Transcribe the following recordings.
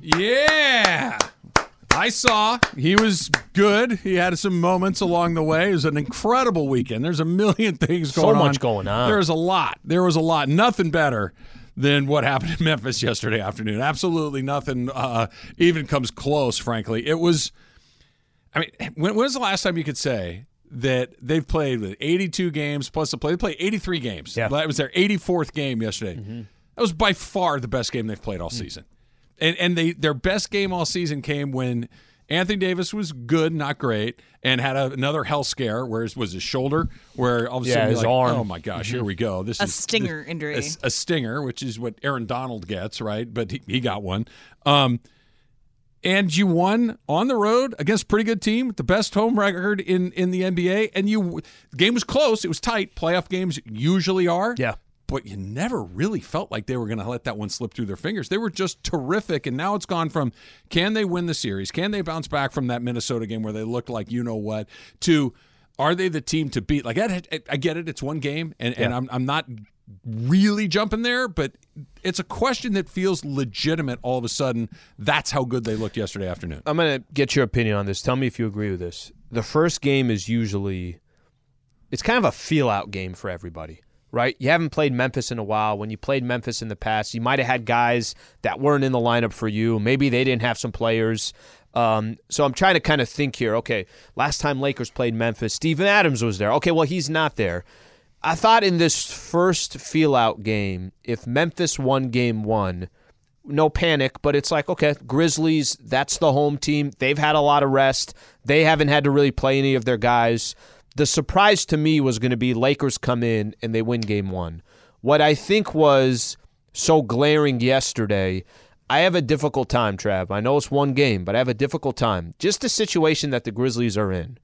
Yeah. I saw he was good. He had some moments along the way. It was an incredible weekend. There's a million things going on. So much going on. There's a lot. There was a lot. Nothing better than what happened in Memphis yesterday afternoon. Absolutely nothing uh, even comes close, frankly. It was, I mean, when, when was the last time you could say that they've played with 82 games plus the play? They played 83 games. Yeah. That was their 84th game yesterday. That was by far the best game they've played all season. And and they their best game all season came when Anthony Davis was good, not great, and had a, another health scare. Where his, was his shoulder? Where all of a Yeah, sudden, his like, arm. oh my gosh, here we go. This A is stinger this- injury. A, a stinger, which is what Aaron Donald gets, right? But he, he got one. Um, and you won on the road against a pretty good team, the best home record in in the NBA. And you, the game was close. It was tight. Playoff games usually are. Yeah. But you never really felt like they were going to let that one slip through their fingers. They were just terrific. And now it's gone from can they win the series? Can they bounce back from that Minnesota game where they looked like you know what? To are they the team to beat? Like I, I get it. It's one game, and, and I'm I'm not really jumping there, but it's a question that feels legitimate. All of a sudden, that's how good they looked yesterday afternoon. I'm going to get your opinion on this. Tell me if you agree with this. The first game is usually it's kind of a feel out game for everybody, right? You haven't played Memphis in a while. When you played Memphis in the past, you might have had guys that weren't in the lineup for you. Maybe they didn't have some players. Um, so I'm trying to kind of think here. Okay, last time Lakers played Memphis, Steven Adams was there. Okay, well he's not there. I thought in this first feel out game, if Memphis won game one, no panic, but it's like, okay, Grizzlies, that's the home team. They've had a lot of rest. They haven't had to really play any of their guys. The surprise to me was going to be Lakers come in and they win game one. What I think was so glaring yesterday, I have a difficult time, Trav. I know it's one game, but I have a difficult time. Just the situation that the Grizzlies are in.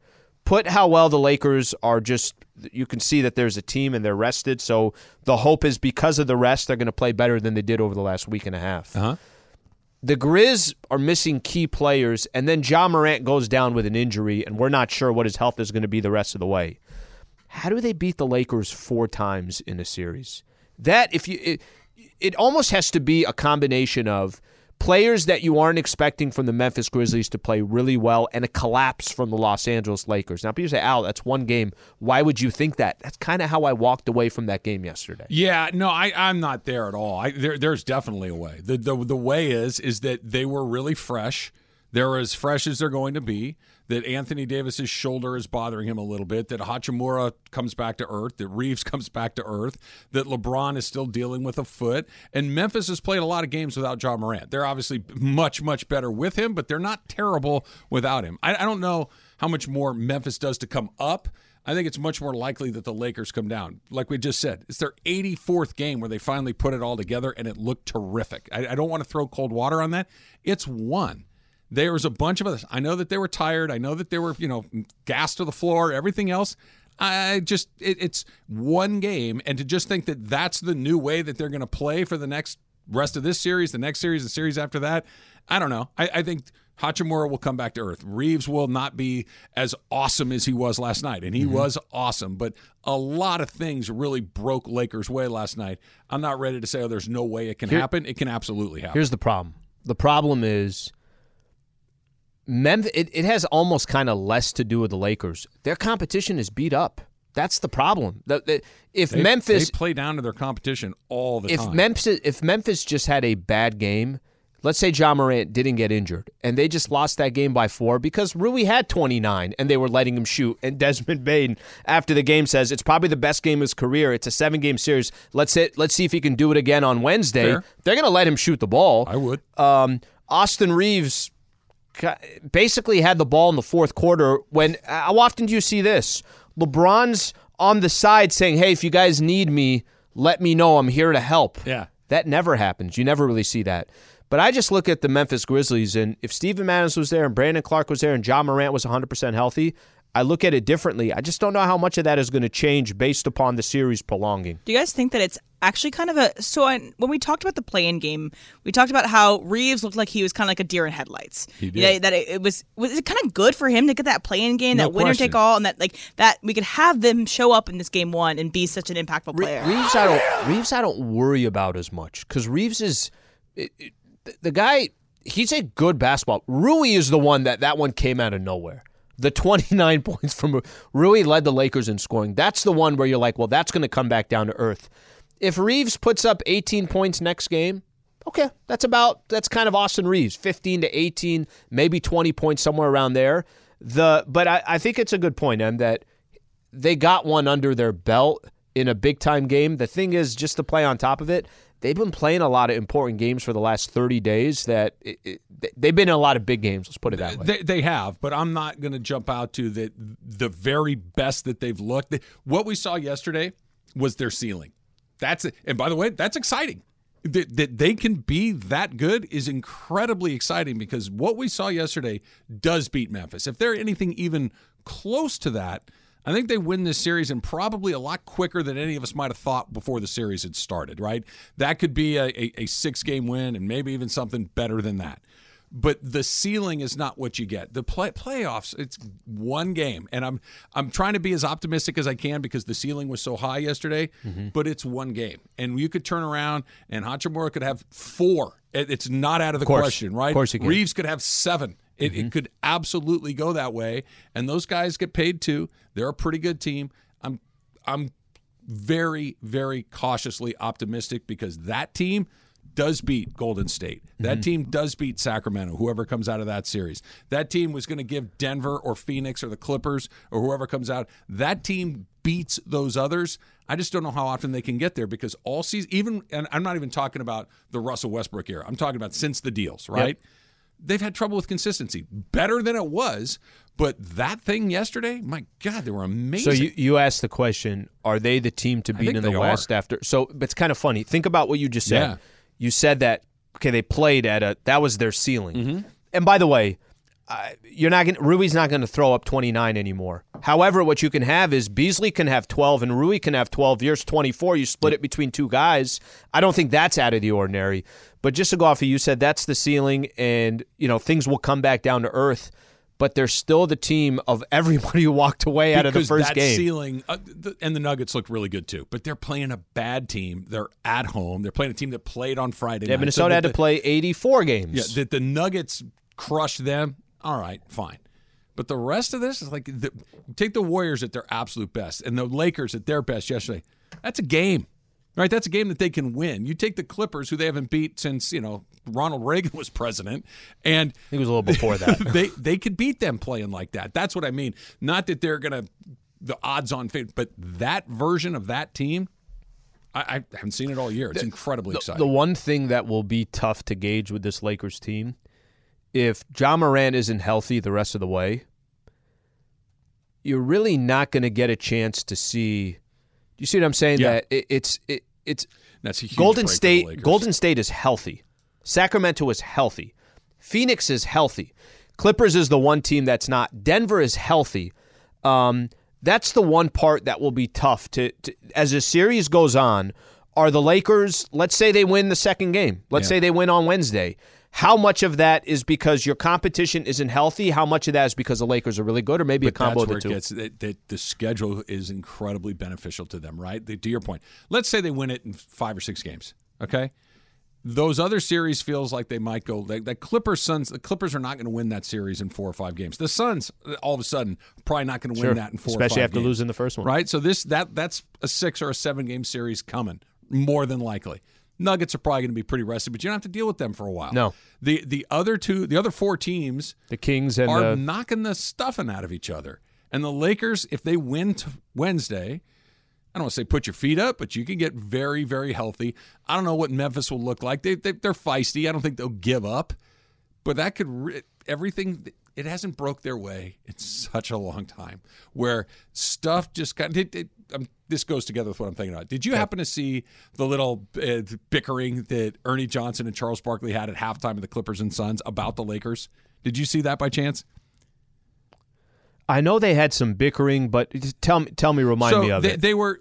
Put how well the Lakers are just, you can see that there's a team and they're rested. So the hope is because of the rest, they're going to play better than they did over the last week and a half. Uh-huh. The Grizz are missing key players, and then Ja Morant goes down with an injury, and we're not sure what his health is going to be the rest of the way. How do they beat the Lakers four times in a series? That if you it, it almost has to be a combination of players that you aren't expecting from the Memphis Grizzlies to play really well and a collapse from the Los Angeles Lakers. Now people say, Al, that's one game. Why would you think that? That's kind of how I walked away from that game yesterday. Yeah, no, I, I'm not there at all. I, there, there's definitely a way. The, the the way is is that they were really fresh. They're as fresh as they're going to be. That Anthony Davis's shoulder is bothering him a little bit. That Hachimura comes back to earth. That Reaves comes back to earth. That LeBron is still dealing with a foot. And Memphis has played a lot of games without Ja Morant. They're obviously much much better with him, but they're not terrible without him. I, I don't know how much more Memphis does to come up. I think it's much more likely that the Lakers come down. Like we just said, it's their 84th game where they finally put it all together and it looked terrific. I, I don't want to throw cold water on that. It's one. There was a bunch of others. I know that they were tired. I know that they were, you know, gas to the floor, everything else. I just, it, it's one game. And to just think that that's the new way that they're going to play for the next rest of this series, the next series, the series after that, I don't know. I, I think Hachimura will come back to earth. Reaves will not be as awesome as he was last night, and he mm-hmm. was awesome. But a lot of things really broke Lakers' way last night. I'm not ready to say, oh, there's no way it can happen. It can absolutely happen. Here's the problem. The problem is Memphis. It, it has almost kind of less to do with the Lakers. Their competition is beat up. That's the problem. The, the, if They- Memphis, they play down to their competition all the if time. Memphis, if Memphis just had a bad game, let's say Ja Morant didn't get injured, and they just lost that game by four because Rui had 29, and they were letting him shoot. And Desmond Bane, after the game, says it's probably the best game of his career. It's a seven game series. Let's hit, let's see if he can do it again on Wednesday. Fair. They're going to let him shoot the ball. I would. Um, Austin Reaves basically had the ball in the fourth quarter. When how often do you see this? LeBron's on the side saying, "Hey, if you guys need me, let me know. I'm here to help." Yeah. that never happens. You never really see that. But I just look at the Memphis Grizzlies, and if Steven Adams was there, and Brandon Clarke was there, and Ja Morant was 100% healthy, I look at it differently. I just don't know how much of that is going to change based upon the series prolonging. Do you guys think that it's actually kind of a so I, when we talked about the play-in game, we talked about how Reaves looked like he was kind of like a deer in headlights. He did. Yeah, that it, it was was it kind of good for him to get that play-in game, No that winner question. take all, and that like that we could have them show up in this game one and be such an impactful Re- player. Reaves, I don't Reaves, I don't worry about as much because Reaves is it, it, the- the guy. he's a good basketball. Rui is the one that that one came out of nowhere. The 29 points from Rui led the Lakers in scoring. That's the one where you're like, well, that's going to come back down to earth. If Reaves puts up 18 points next game, okay, that's about that's kind of Austin Reaves, 15 to 18, maybe 20 points somewhere around there. The but I, I think it's a good point, and that they got one under their belt in a big time game. The thing is, just to play on top of it, they've been playing a lot of important games for the last 30 days that it, it, they've been in a lot of big games let's put it that way. They, they have but i'm not going to jump out to the the very best that they've looked. What we saw yesterday was their ceiling. That's it. And by the way that's exciting. That, that they can be that good is incredibly exciting because what we saw yesterday does beat memphis. If they're anything even close to that I think they win this series and probably a lot quicker than any of us might have thought before the series had started, right? That could be a, a, a six game win and maybe even something better than that. But the ceiling is not what you get. The play, playoffs, it's one game, and I'm I'm trying to be as optimistic as I can because the ceiling was so high yesterday. Mm-hmm. But it's one game, and you could turn around and Hachimura could have four. It's not out of the of question, right? Of course, Reaves could have seven. It, mm-hmm. it could absolutely go that way, and those guys get paid too. They're a pretty good team. I'm I'm very very cautiously optimistic because that team does beat Golden State. That mm-hmm. team does beat Sacramento, whoever comes out of that series. That team was going to give Denver or Phoenix or the Clippers or whoever comes out. That team beats those others. I just don't know how often they can get there because all season, even, and I'm not even talking about the Russell Westbrook era. I'm talking about since the deals, right? Yep they've had trouble with consistency. Better than it was, but that thing yesterday, my God, they were amazing. So you, you asked the question: Are they the team to beat in the West are. after? So, but it's kind of funny. Think about what you just said. Yeah. You said that okay, they played at a that was their ceiling. Mm-hmm. And by the way, uh, you're not going Rui's not going to throw up 29 anymore. However, what you can have is Beasley can have 12 and Rui can have 12. Years 24. You split it between two guys. I don't think that's out of the ordinary. But just to go off of you said that's the ceiling, and you know things will come back down to earth. But they're still the team of everybody who walked away out of the first that game. Ceiling uh, the, and the Nuggets looked really good too. But they're playing a bad team. They're at home. They're playing a team that played on Friday. Yeah, night. Minnesota so had the, to play 84 games. Yeah, that the Nuggets crushed them. All right, fine. But the rest of this is like the, take the Warriors at their absolute best and the Lakers at their best yesterday. That's a game. Right, that's a game that they can win. You take the Clippers, who they haven't beat since you know Ronald Reagan was president, and he was a little before that. they they could beat them playing like that. That's what I mean. Not that they're gonna the odds on favorite, but that version of that team, I, I, haven't seen it all year. It's incredibly the, exciting. The one thing that will be tough to gauge with this Lakers team, if Ja Morant isn't healthy the rest of the way, you're really not going to get a chance to see you see what I'm saying? Yeah. That it, it's it, it's that's a Golden State. Golden State is healthy. Sacramento is healthy. Phoenix is healthy. Clippers is the one team that's not. Denver is healthy. Um, that's the one part that will be tough to, to as the series goes on. Are the Lakers? Let's say they win the second game. Let's yeah. say they win on Wednesday. How much of that is because your competition isn't healthy? How much of that is because the Lakers are really good, or maybe but a combo of the two? Gets, that the schedule is incredibly beneficial to them, right? to your point, let's say they win it in five or six games. Okay, those other series feels like they might go. Like the Clippers, Suns. The Clippers are not going to win that series in four or five games. The Suns, all of a sudden, probably not going to win sure. that in four. Especially after games, losing the first one, right? So this that that's a six or a seven game series coming more than likely. Nuggets are probably going to be pretty rested, but you don't have to deal with them for a while. No. The the other two, the other four teams, the Kings and are the... knocking the stuffing out of each other. And the Lakers, if they win Wednesday, I don't want to say put your feet up, but you can get very, very healthy. I don't know what Memphis will look like. They, they are feisty. I don't think they'll give up, but that could everything it hasn't broke their way in such a long time where stuff just got it, it, um, this goes together with what i'm thinking about. Did you happen to see the little uh, bickering that ernie johnson and charles barkley had at halftime of the clippers and suns about the lakers? Did you see that by chance? I know they had some bickering but tell me tell me remind so me of they, it. they were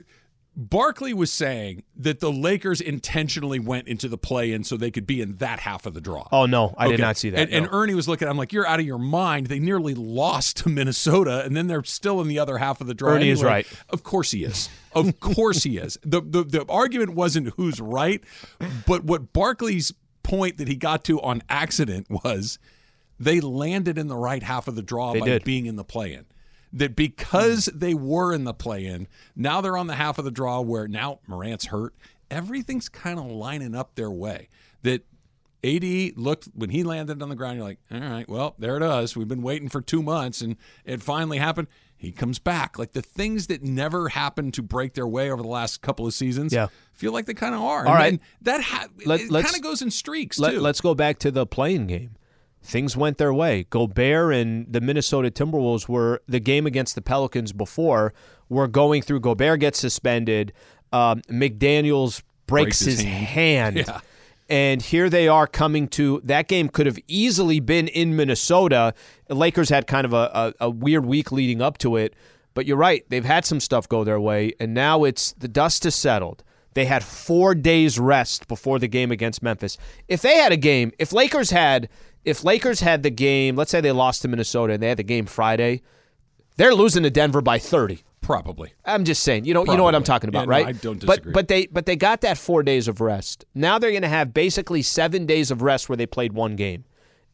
Barkley was saying that the Lakers intentionally went into the play in so they could be in that half of the draw. Oh no, I okay. did not see that. And, no. and, Ernie was looking. I'm like, you're out of your mind. They nearly lost to Minnesota, and then they're still in the other half of the draw. Ernie anyway. is right. Of course he is. Of course he is. The, the the argument wasn't who's right, but what Barkley's point that he got to on accident was they landed in the right half of the draw They by did. being in the play-in. That because they were in the play-in, now they're on the half of the draw where now Morant's hurt. Everything's kind of lining up their way. That AD looked when he landed on the ground. You're like, all right, well, there it is. We've been waiting for two months, and it finally happened. He comes back. Like the things that never happened to break their way over the last couple of seasons, Yeah. feel like they kind of are. All and, right. that ha- Let- it kind of goes in streaks Let, too. let's go back to the playing game. Things went their way. Gobert and the Minnesota Timberwolves were the game against the Pelicans before were going through. Gobert gets suspended. Um, McDaniels breaks, Breaks his his, hand. hand. Yeah. And here they are coming to that game could have easily been in Minnesota. The Lakers had kind of a, a, a weird week leading up to it. But you're right. They've had some stuff go their way, and now it's the dust has settled. They had four days rest before the game against Memphis. If they had a game, if Lakers had if Lakers had the game, let's say they lost to Minnesota and they had the game Friday, they're losing to Denver by 30. Probably. I'm just saying, you know, you know what I'm talking about, Yeah, no, right? I don't But disagree. but they but they got that four days of rest. Now they're going to have basically seven days of rest where they played one game,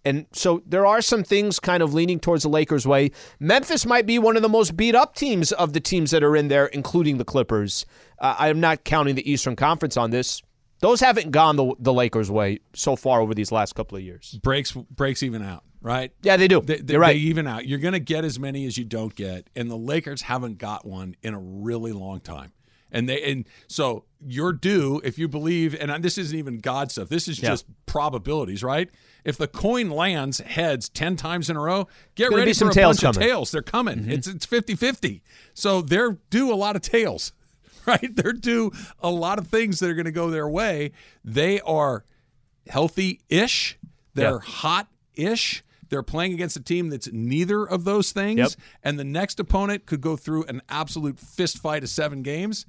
and so there are some things kind of leaning towards the Lakers' way. Memphis might be one of the most beat up teams of the teams that are in there, including the Clippers. Uh, I'm not counting the Eastern Conference on this. Those haven't gone the, the Lakers' way so far over these last couple of years. breaks breaks even out, right? Yeah, they do. They, they, You're right. they even out. You're going to get as many as you don't get, and the Lakers haven't got one in a really long time. And they and so you're due if you believe. And this isn't even God stuff. This is Yeah. just probabilities, right? If the coin lands heads ten times in a row, get ready some for a tails bunch of tails. They're coming. Mm-hmm. It's it's 50-50. So they're due a lot of tails, right? They're due a lot of things that are going to go their way. They are healthy-ish. They're Yeah. hot-ish. They're playing against a team that's neither of those things, Yep. and the next opponent could go through an absolute fist fight of seven games.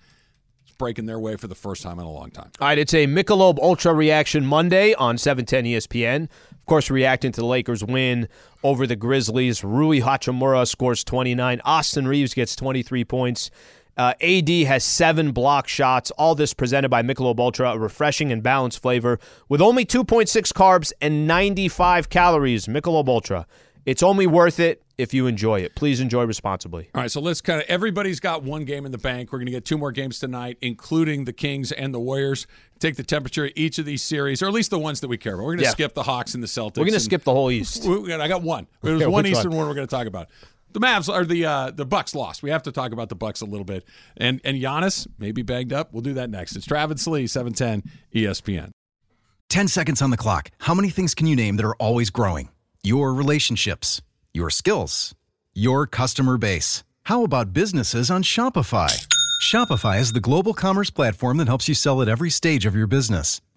It's breaking their way for the first time in a long time. All right, it's a Michelob Ultra Reaction Monday on 710 ESPN. Of course, reacting to the Lakers' win over the Grizzlies. Rui Hachimura scores 29. Austin Reaves gets 23 points. Uh, AD has seven block shots. All this presented by Michelob Ultra, a refreshing and balanced flavor with only 2.6 carbs and 95 calories. Michelob Ultra. It's only worth it if you enjoy it. Please enjoy responsibly. All right, so let's kind of everybody's got one game in the bank. We're going to get two more games tonight, including the Kings and the Warriors. Take the temperature of each of these series, or at least the ones that we care about. We're going to Yeah. skip the Hawks and the Celtics. We're going to skip the whole East. We- I got one. There's one which one? Eastern one we're going to talk about. The Mavs or the uh, the Bucks lost. We have to talk about the Bucks a little bit. And and Giannis maybe banged up. We'll do that next. It's Travis Lee, seven ten ESPN. 10 seconds on the clock. How many things can you name that are always growing? Your relationships, your skills, your customer base. How about businesses on Shopify? Shopify is the global commerce platform that helps you sell at every stage of your business.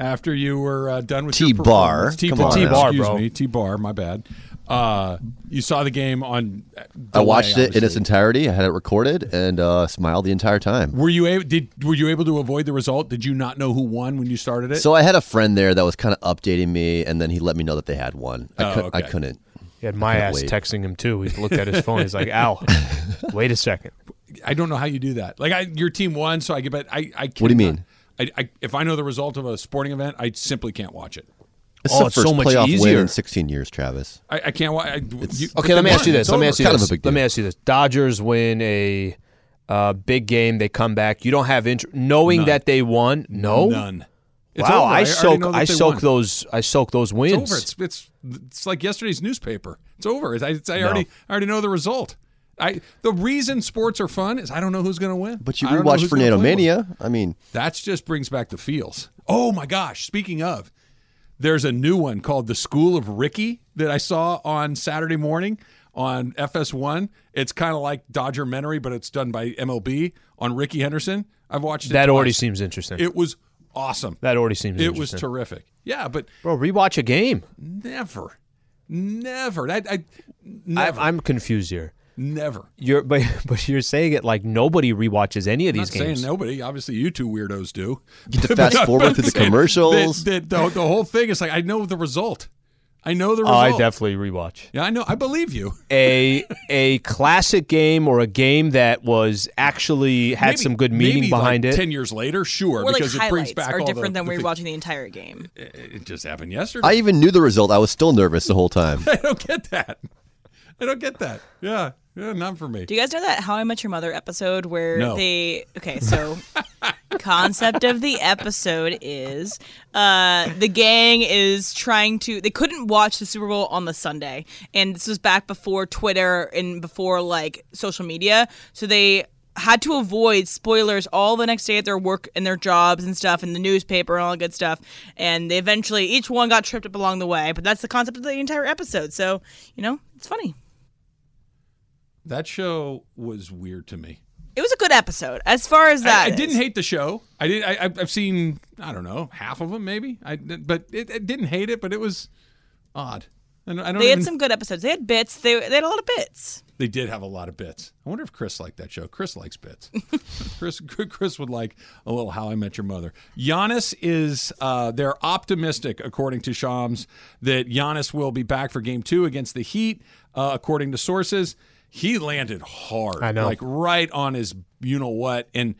After you were uh, done with T-bar. performance? Tea Come bar. T-bar, excuse bro. me, T bar. My bad. Uh, you saw the game on. I watched it in its entirety. I had it recorded and uh, smiled the entire time. Were you able? Did were you able to avoid the result? Did you not know who won when you started it? So I had a friend there that was kind of updating me, and then he let me know that they had one. I, Oh, could, I couldn't. He had my ass wait. texting him too. He looked at his phone. He's like, "Ow, wait a second. I don't know how you do that. Like I, your team won, so I get. But I, I. What do you mean? I, I, if I know the result of a sporting event, I simply can't watch it. It's Oh, the it's first so much playoff win easier. in 16 years, Travis. I, I can't watch. I, you, Okay, let me ask you this. Let me ask you Kind of this. a big Let me ask you this. Dodgers win a uh, big game. They come back. You don't have interest, knowing None. that they won. No. None. It's wow, over. I already soak. know I soak won. those. I soak those It's wins. over. It's it's it's like yesterday's newspaper. It's over. I, it's, I already I already know the result. I the reason sports are fun is I don't know who's going to win. But you I don't know rewatched who's gonna Fernando. Mania. I mean, That just brings back the feels. Oh my gosh! Speaking of, there's a new one called The School of Ricky that I saw on Saturday morning on FS1. It's kind of like Dodger Memory, but it's done by MLB on Rickey Henderson. I've watched it that already seems interesting. It was awesome. That already seems It was terrific. Yeah, but Bro, rewatch a game. never, never. I, I I, I'm confused here. Never. You're but but you're saying it like nobody rewatches any of I'm these not games. saying nobody. Obviously, you two weirdos do. Get to fast forward through the commercials. that- that the, the whole thing is like I know the result. I know the Oh, result. I definitely rewatch. Yeah, I know. I believe you. a a classic game or a game that was actually had Maybe- some good meaning maybe behind like it. Ten years later, sure, Or like because it brings highlights back are all different the, than the rewatching thing- the entire game. It just happened yesterday. I even knew the result. I was still nervous the whole time. I don't get that. I don't get that. Yeah, yeah, not for me. Do you guys know that How I Met Your Mother episode where No. they okay, so concept of the episode is uh the gang is trying to they couldn't watch the Super Bowl on the Sunday. And this was back before Twitter and before like social media. So they had to avoid spoilers all the next day at their work and their jobs and stuff and the newspaper and all that good stuff. And they eventually each one got tripped up along the way. But that's the concept of the entire episode. So, you know, it's funny. That show was weird to me. It was a good episode as far as that. I, I didn't hate the show. I did. I, I've I've seen. I don't know half of them, maybe. I but it, I didn't hate it, but it was odd. And I don't. They even, had some good episodes. They had bits. They, they had a lot of bits. They did have a lot of bits. I wonder if Chris liked that show. Chris likes bits. Chris Chris would like a little How I Met Your Mother. Giannis is uh, they're optimistic, according to Shams, that Giannis will be back for Game Two against the Heat. Uh, according to sources, he landed hard. I know. like right on his you know what. And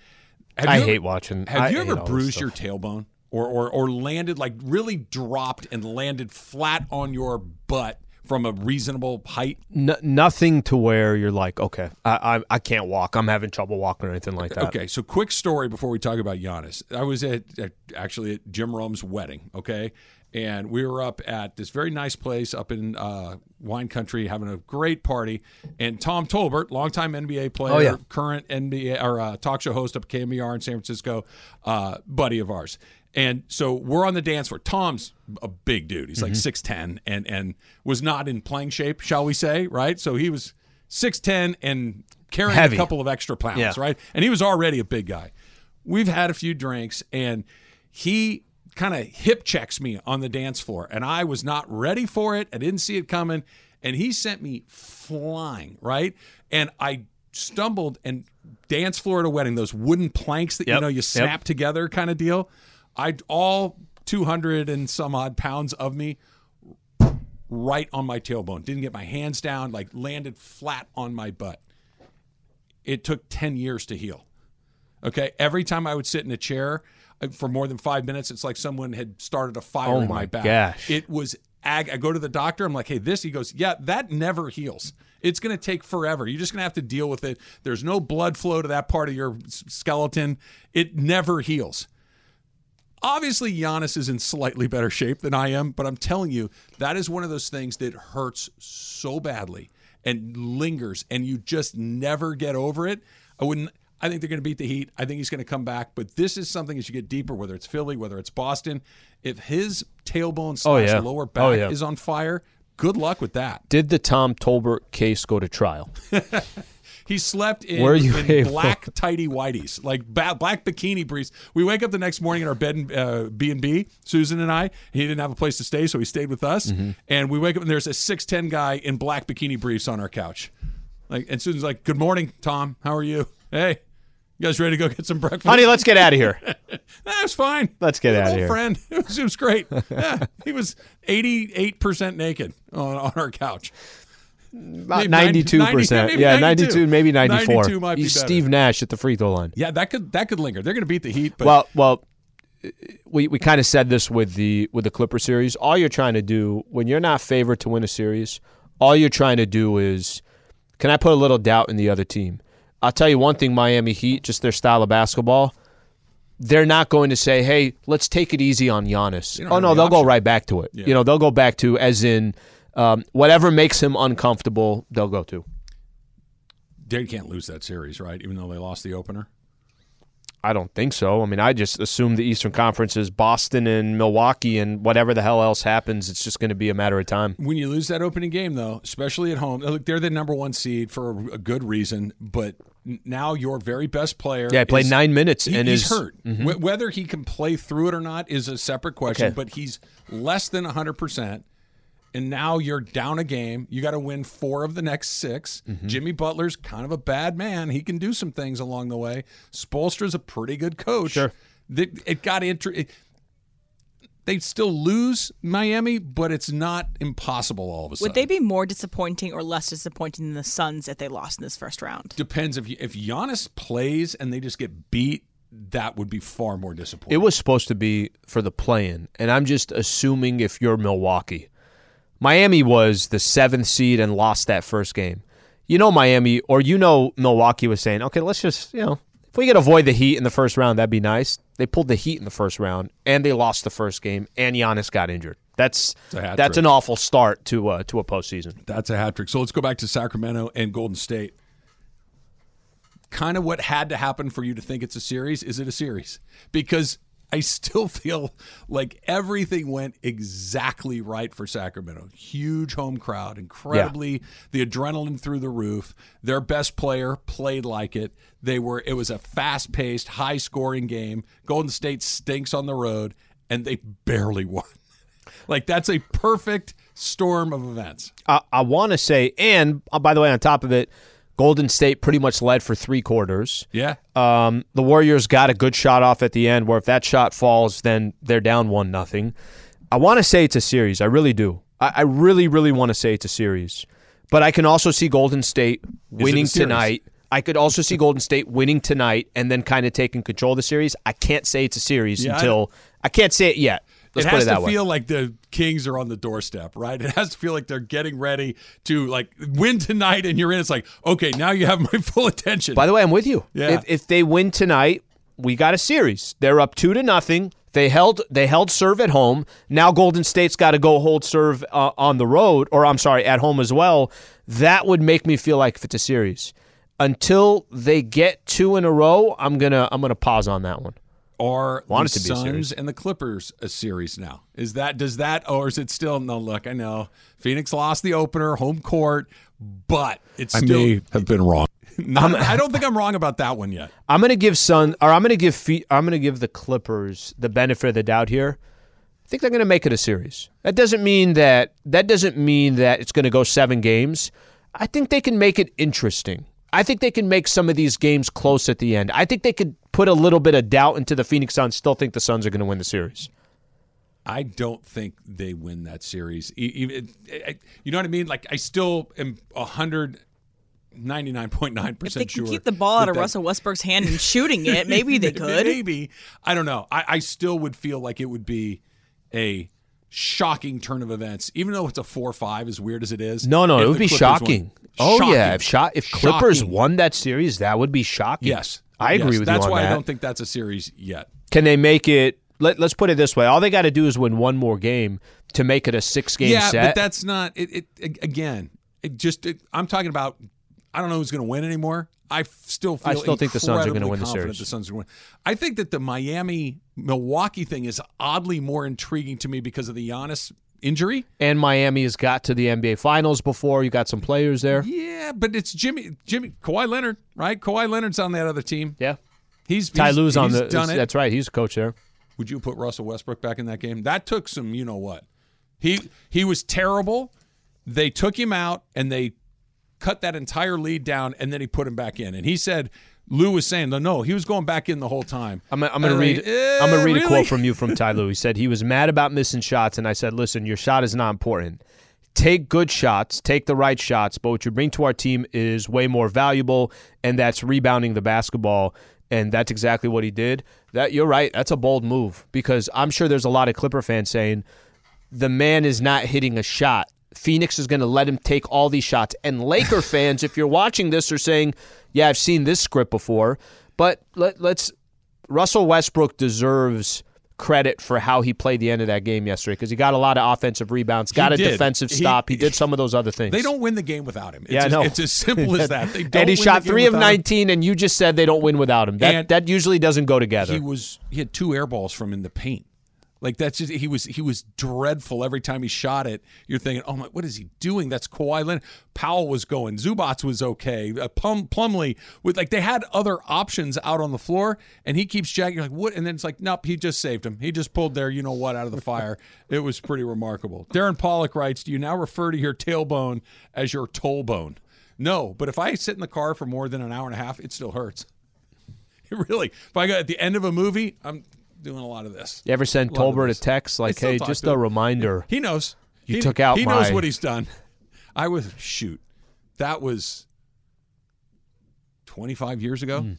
I you ever- hate watching- Have I you ever bruised your tailbone? Or, or, or landed like really dropped and landed flat on your butt from a reasonable height N- nothing to where you're like, okay, I, I I can't walk. I'm having trouble walking or anything like that. Okay, so quick story before we talk about Giannis. I was at, at actually at Jim Rome's wedding. Okay, and we were up at this very nice place up in uh, wine country having a great party. And Tom Tolbert, longtime NBA player, Oh, yeah. current NBA or uh, talk show host up at in San Francisco, uh, buddy of ours. And so we're on the dance floor. Tom's a big dude. He's Mm-hmm. like six ten and and was not in playing shape, shall we say? Right. So he was six ten and carrying Heavy. a couple of extra pounds. Yeah. Right. And he was already a big guy. We've had a few drinks, and he kind of hip checks me on the dance floor, and I was not ready for it. I didn't see it coming, and he sent me flying. Right. And I stumbled and dance floor at a wedding, those wooden planks that you know you Yep. snap together kind of deal. I all 200 and some odd pounds of me right on my tailbone. Didn't get my hands down, like landed flat on my butt. It took 10 years to heal. Okay. Every time I would sit in a chair Uh, for more than five minutes, it's like someone had started a fire Oh in my my back. gosh. It was ag. I go to the doctor. I'm like, hey, this. He goes, yeah, that never heals. It's going to take forever. You're just going to have to deal with it. There's no blood flow to that part of your skeleton. It never heals. Obviously, Giannis is in slightly better shape than I am, but I'm telling you, that is one of those things that hurts so badly and lingers, and you just never get over it. I wouldn't. I think they're going to beat the Heat. I think he's going to come back, but this is something as you get deeper, whether it's Philly, whether it's Boston, if his tailbone slash yeah. lower Oh, back yeah. is on fire, good luck with that. Did the Tom Tolbert case go to trial? He slept in, Were you in black tighty whities, like ba- black bikini briefs. We wake up the next morning in our bed in uh, B and B, Susan and I. He didn't have a place to stay, so he stayed with us. Mm-hmm. And we wake up and there's a six ten guy in black bikini briefs on our couch. Like, and Susan's like, "Good morning, Tom. How are you? Hey, you guys ready to go get some breakfast?" Honey, let's get out of here. That's fine. Let's get out of here. Friend, it was, it was great. Yeah, he was eighty-eight percent naked on, on our couch. About 92 90 percent. maybe Yeah, 92. 92, maybe 94. 92 might be He's better. Steve Nash at the free throw line. Yeah, that could that could linger. They're going to beat the Heat, but Well, well, we we kind of said this with the with the Clipper series. All you're trying to do when you're not favored to win a series, all you're trying to do is, can I put a little doubt in the other team? I'll tell you one thing: Miami Heat, just their style of basketball. They're not going to say, "Hey, let's take it easy on Giannis." Oh no, the they'll go right back to it. Yeah. You know, they'll go back to as in um, whatever makes him uncomfortable. They'll go to. they can't lose that series, right? Even though they lost the opener. I don't think so. I mean, I just assume the Eastern Conference is Boston and Milwaukee, and whatever the hell else happens, it's just going to be a matter of time. When you lose that opening game, though, especially at home, look, they're the number one seed for a good reason. But now your very best player. Yeah, he played is- nine minutes he- and he's is- hurt. Wh- whether he can play through it or not is a separate question. Okay. But he's less than hundred percent. And now you're down a game. You got to win four of the next 6 Mm-hmm. Jimmy Butler's kind of a bad man. He can do some things along the way. Spoelstra's a pretty good coach. Sure. It, it got inter- it, They still lose Miami, but it's not impossible all of a sudden. Would they be more disappointing or less disappointing than the Suns if they lost in this first round? Depends if if Giannis plays and they just get beat, that would be far more disappointing. It was supposed to be for the play-in, and I'm just assuming if you're Milwaukee, Miami was the seventh seed and lost that first game. You know Miami, or you know Milwaukee was saying, okay, let's just you know if we could avoid the Heat in the first round, that'd be nice. They pulled the Heat in the first round, and they lost the first game, and Giannis got injured. That's that's trick. an awful start to uh, to a postseason. That's a hat trick. So let's go back to Sacramento and Golden State. Kind of what had to happen for you to think it's a series. Is it a series? Because I still feel like everything went exactly right for Sacramento. Huge home crowd, incredibly the adrenaline through the roof. Their best player played like it. They were it was a fast-paced, high-scoring game. Golden State stinks on the road and they barely won. Like that's a perfect storm of events. I, I want to say, and uh, by the way, on top of it, Golden State pretty much led for three quarters. Yeah. Um, the Warriors got a good shot off at the end, where if that shot falls, then they're down one nothing. I want to say it's a series. I really do. I, I really, really want to say it's a series. But I can also see Golden State winning tonight. I could also see Golden State winning tonight and then kind of taking control of the series. I can't say it's a series Yeah, I until I, can't say it yet. Let's it has it to way. feel like the Kings are on the doorstep, right? It has to feel like they're getting ready to like win tonight, and you're in. It's like, okay, now you have my full attention. By the way, I'm with you. Yeah. If, if they win tonight, we got a series. They're up two to nothing. They held they held serve at home. Now Golden State's got to go hold serve uh, on the road, or I'm sorry, at home as well. That would make me feel like if it's a series. Until they get two in a row, I'm gonna I'm gonna pause on that one. Are Want the to Suns and the Clippers a series now? Is that does that, or is it still no? Look, I know Phoenix lost the opener, home court, but it's still. May have been wrong. Not- I don't think I'm wrong about that one yet. I'm gonna give Sun or I'm gonna give Fe- I'm gonna give the Clippers the benefit of the doubt here. I think they're gonna make it a series. That doesn't mean that that doesn't mean that it's gonna go seven games. I think they can make it interesting. I think they can make some of these games close at the end. I think they could put a little bit of doubt into the Phoenix Suns. Still think the Suns are going to win the series. I don't think they win that series. Even, you know what I mean? Like I still am hundred ninety nine point nine If percent they can sure. keep the ball out of Russell Westbrook's hand and shooting it, maybe they could. Maybe I don't know. I, I still would feel like it would be a shocking turn of events, even though it's a four-five. As weird as it is. No, no, it would be Clippers shocking. won. Oh Shocking. yeah, if shot if Clippers Shocking. won that series, that would be shocking. Yes, I agree Yes. with That's you on why that. I don't think that's a series yet. Can they make it? Let, let's put it this way: all they got to do is win one more game to make it a six-game yeah, set. but that's not it. it again, it just it, I'm talking about. I don't know who's going to win anymore. I still feel I still think the Suns are gonna win the series. The Suns are going to win. I think that the Miami Milwaukee thing is oddly more intriguing to me because of the Giannis injury. and Miami has got to the NBA Finals before. You got some players there. Yeah, but it's Jimmy Jimmy Kawhi Leonard, right? Kawhi Leonard's on that other team. Yeah, He's Ty he's, Lue's on he's the. done it. That's right. He's a coach there. Would you put Russell Westbrook back in that game? That took some, you know what? He he was terrible. They took him out and they cut that entire lead down, and then he put him back in. And he said, Lue was saying, no, no, he was going back in the whole time. I'm, I'm going to read. eh, I'm going to read a quote from you from Ty Lue. He said he was mad about missing shots, and I said, "Listen, your shot is not important. Take good shots, take the right shots, but what you bring to our team is way more valuable, and that's rebounding the basketball." And that's exactly what he did. That you're right. That's a bold move because I'm sure there's a lot of Clipper fans saying the man is not hitting a shot. Phoenix is going to let him take all these shots. And Laker fans, if you're watching this, are saying, "Yeah, I've seen this script before." But let, let's. Russell Westbrook deserves credit for how he played the end of that game yesterday because he got a lot of offensive rebounds, got a did. defensive stop. He, did some of those other things. They don't win the game without him. It's Yeah, as, know. It's as simple as that. And he shot three of without him. 19, and you just said they don't win without him. That And that usually doesn't go together. He was he had two air balls from in the paint. Like that's just he was he was dreadful every time he shot it. You're thinking, oh my, what is he doing? That's Kawhi Leonard. Powell was going. Zubac was okay. Uh, Plum, Plumlee with like they had other options out on the floor, and he keeps jacking. You're like what? And then it's like, nope, he just saved him. He just pulled there. you know what out of the fire. it was pretty remarkable. Darren Pollock writes, do you now refer to your tailbone as your toe bone? No, but if I sit in the car for more than an hour and a half, it still hurts. Really. If I go at the end of a movie, I'm doing a lot of this. You ever send A lot Tolbert a text like, "Hey, just a reminder"? He knows. You he, took out He knows what he's done. I was shoot. That was 25 years ago. Hmm.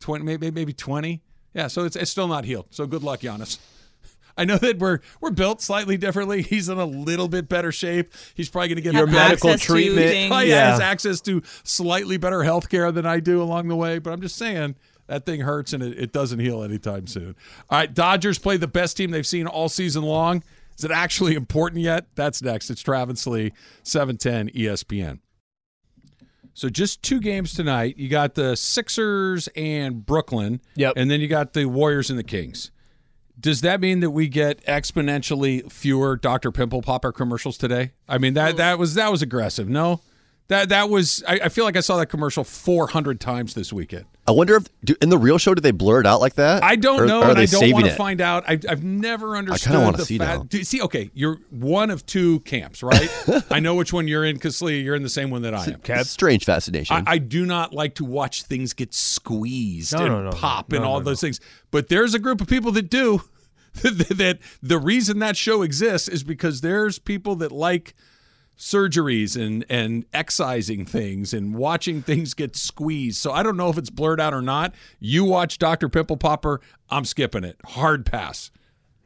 20 maybe maybe 20. Yeah, so it's it's still not healed. So good luck, Giannis. I know that we're we're built slightly differently. He's in a little bit better shape. He's probably going to get Have better medical treatment. things. Probably Yeah. has access to slightly better health care than I do along the way. But I'm just saying that thing hurts and it, it doesn't heal anytime soon. All right, Dodgers play the best team they've seen all season long. Is it actually important yet? That's next. It's Travis Lee, E 710 ESPN. So just two games tonight. You got the Sixers and Brooklyn. Yep. And then you got the Warriors and the Kings. Does that mean that we get exponentially fewer Dr. Pimple Popper commercials today? I mean that that was that was aggressive. No, that that was. I, I feel like I saw that commercial 400 times this weekend. I wonder if do, in the real show did they blur it out like that? I don't Or- know, or are and they I don't saving want to it? find out. I, I've never understood I kind of wanna the see fact. now. Do see, okay, you're one of two camps, right? I know which one you're in, because Lee, you're in the same one that I am. Kev. Strange fascination. I, I do not like to watch things get squeezed No, and no, no, pop no, and all no, those things. But there's a group of people that do. that the reason that show exists is because there's people that like surgeries and and excising things and watching things get squeezed. So I don't know if it's blurred out or not. You watch Dr. Pimple Popper, I'm skipping it. Hard pass.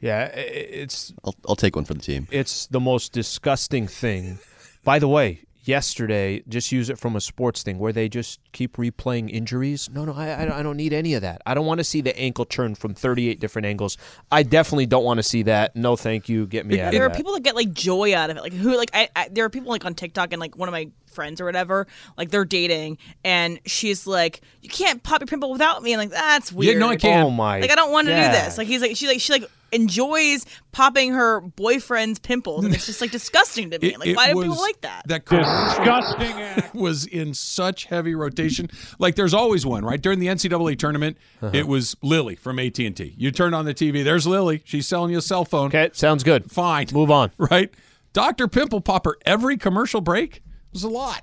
Yeah, i- i- it's I'll, I'll take one for the team. it's the most disgusting thing. By the way, yesterday, just use it from a sports thing where they just keep replaying injuries. No, no, I, I don't- need any of that. I don't want to see the ankle turn from 38 different angles. I definitely don't want to see that. No, thank you. Get me out of it. there of are that. people that get like joy out of it like who like I, I there are people like on tiktok and like one of my friends or whatever like they're dating and she's like you can't pop your pimple without me and like that's weird Yeah, no, I can't. Oh my! like i don't want to do this like he's like she like she like enjoys popping her boyfriend's pimples and it's just like disgusting to me It- like it why do people like that That disgusting act was in such heavy rotation. Like there's always one, right? During the NCAA tournament, Uh-huh. it was Lily from AT and T. You turn on the TV, there's Lily. She's selling you a cell phone. Okay, sounds good. Fine. Move on. Right? Dr. Pimple Popper, every commercial break was a lot.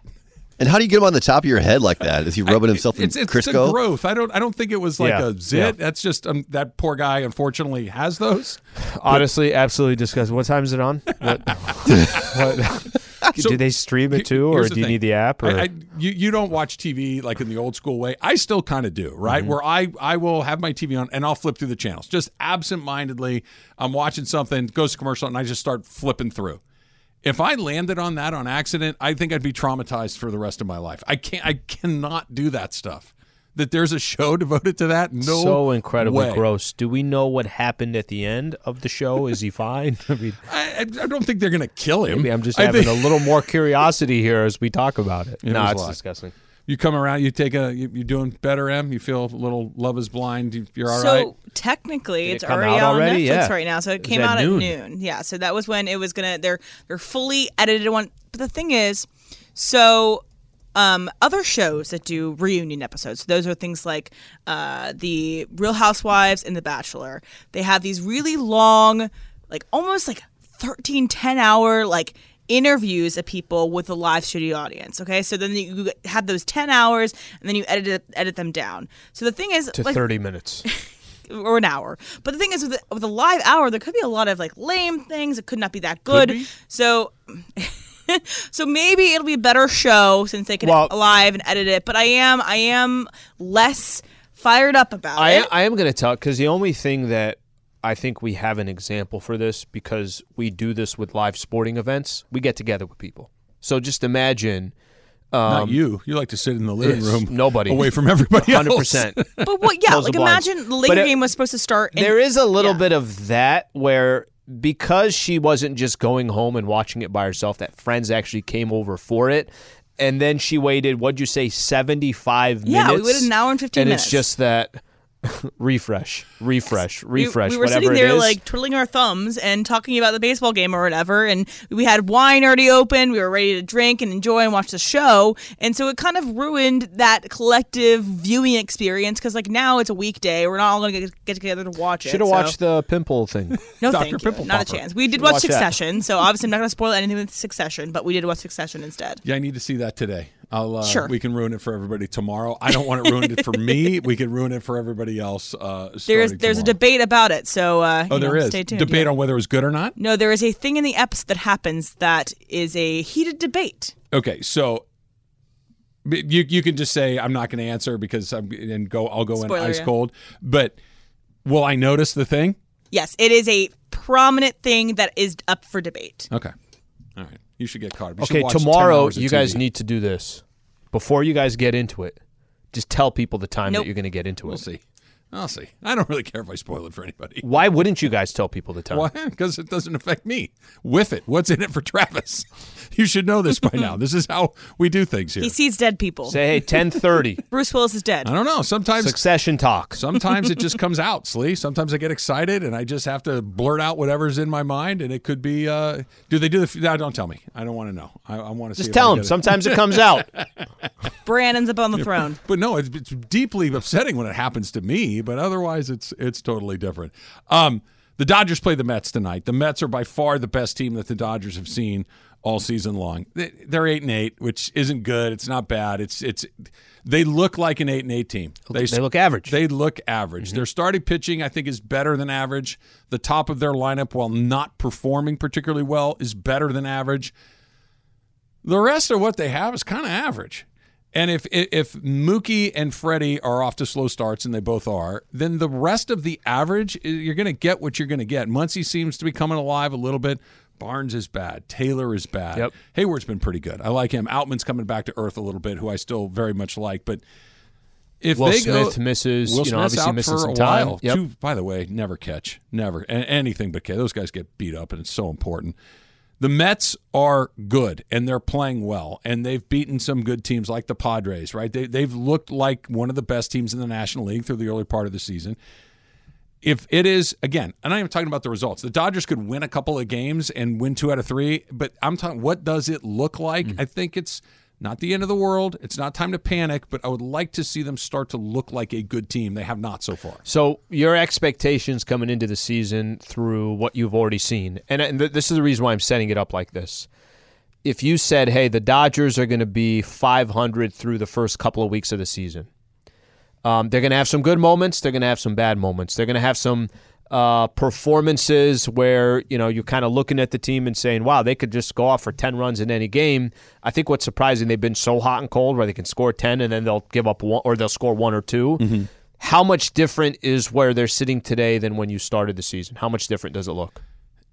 And how do you get him on the top of your head like that? Is he rubbing himself in it's, it's Crisco? a growth. I don't I don't think it was like Yeah, a zit. yeah. That's just um, that poor guy unfortunately has those. Honestly, absolutely disgusting. What time is it on? What, what- So, do they stream it too, or do you thing. need the app? Or I, I, you, you don't watch TV like in the old school way. I still kind of do, right? Mm-hmm. Where I, I will have my TV on and I'll flip through the channels. Just absent-mindedly, I'm watching something, goes to commercial, and I just start flipping through. If I landed on that on accident, I think I'd be traumatized for the rest of my life. I can't I cannot do that stuff. That there's a show devoted to that? No. so incredibly way. gross. Do we know what happened at the end of the show? Is he fine? I mean, I, I don't think they're going to kill him. maybe I'm just I having think- a little more curiosity here as we talk about it. It no, it's disgusting. You come around, you take a, you, you're doing better, M. You feel a little love is blind. You- You're all right. so technically, Did it it's come already on already? Netflix Yeah. right now. So it It came out noon. at noon. Yeah, so that was when it was gonna. They're they're fully edited one. But the thing is, so um, other shows that do reunion episodes, those are things like uh, the Real Housewives and The Bachelor. They have these really long, like almost like 13, 10 hour like interviews of people with a live studio audience. Okay, so then you have those 10 hours and then you edit it, edit them down. So the thing is, To like, 30 minutes. or an hour. But the thing is, with a, with a live hour, there could be a lot of like lame things. It could not be that good. be. So, so maybe it'll be a better show since they can Well- live and edit it. But I am, I am less fired up about I, it. I am going to tell because the only thing that I think we have an example for this because we do this with live sporting events. We get together with people. So just imagine. Not um, you. You like to sit in the living room, nobody. away from everybody. Hundred percent. but what? Yeah, Close like blinds. imagine the Laker But game was supposed to start. In, There is a little yeah. bit of that where because she wasn't just going home and watching it by herself, that friends actually came over for it. And then she waited, what'd you say, 75 minutes. Yeah, we minutes? waited an hour and 15 and minutes. it's just that refresh, refresh, refresh. We, were whatever sitting there like twiddling our thumbs and talking about the baseball game or whatever, and we had wine already open. We were ready to drink and enjoy and watch the show, and so it kind of ruined that collective viewing experience because like now it's a weekday, we're not all going to get, get together to watch it. should have so- watched the pimple thing. No, Dr. thank you. Pimple Not a chance. We did Should watch watch that. Succession, so obviously I'm not going to spoil anything with Succession, but we did watch Succession instead. Yeah, I need to see that today. I'll. Uh, Sure. We can ruin it for everybody tomorrow. I don't want it ruined for me. We can ruin it for everybody else. Uh, There's there's a debate about it, so uh, Oh, there know, is Stay tuned. debate yeah. on whether it was good or not. No, there is a thing in the episode that happens that is a heated debate. Okay, so you you can just say I'm not going to answer because I'm and go. I'll go Spoiler, in ice yeah. cold. But will I notice the thing? Yes, it is a prominent thing that is up for debate. Okay. All right. You should get caught. You Okay, watch tomorrow you guys TV. need to do this. Before you guys get into it, just tell people the time Nope. that you're going to get into it. We'll see. I'll see. I don't really care if I spoil it for anybody. Why wouldn't you guys tell people the time? Why? Because it doesn't affect me. With it, what's in it for Travis? You should know this by now. This is how we do things here. He sees dead people. Say, hey, 1030, Bruce Willis is dead. I don't know. Sometimes succession talk. Sometimes it just comes out, Sli. Sometimes I get excited and I just have to blurt out whatever's in my mind, and it could be. Uh, do they do the? No, don't tell me. I don't want to know. I, I want to Just see. if tell I them. Sometimes it comes out. Brandon's up on the throne. But no, it's, it's deeply upsetting when it happens to me. But otherwise, it's it's totally different. Um, the Dodgers play the Mets tonight. The Mets are by far the best team that the Dodgers have seen all season long. They- They're eight and eight, which isn't good. It's not bad. It's it's they look like an eight and eight team. They look average. They look average. Their starting pitching, I think, is better than average. The top of their lineup, while not performing particularly well, is better than average. The rest of what they have is kind of average. And if if Mookie and Freddie are off to slow starts, and they both are, then the rest of the average, eh, you're going to get what you're going to get. Muncy seems to be coming alive a little bit. Barnes is bad. Taylor is bad. Yep. Heyward's been pretty good. I like him. Outman's coming back to earth a little bit, who I still very much like. But if Will they Smith go, misses, Will you know, Smith's obviously for some time. while. Yep. Two, by the way, never catch, never anything but catch. Those guys get beat up, and it's so important. The Mets are good and they're playing well, and they've beaten some good teams like the Padres. Right? They they've looked like one of the best teams in the National League through the early part of the season. If it is again, I'm not even talking about the results. The Dodgers could win a couple of games and win two out of three, but I'm talking. What does it look like? Mm. I think it's not the end of the world. It's not time to panic, but I would like to see them start to look like a good team. They have not so far. So your expectations coming into the season through what you've already seen, and, and th- this is the reason why I'm setting it up like this. If you said, "Hey, the Dodgers are going to be 500 through the first couple of weeks of the season," um, they're going to have some good moments. They're going to have some bad moments. They're going to have some uh, performances where you know you're kind of looking at the team and saying, "Wow, they could just go off for 10 runs in any game." I think what's surprising they've been so hot and cold where they can score 10 and then they'll give up one or they'll score one or 2 How much different is where they're sitting today than when you started the season? How much different does it look?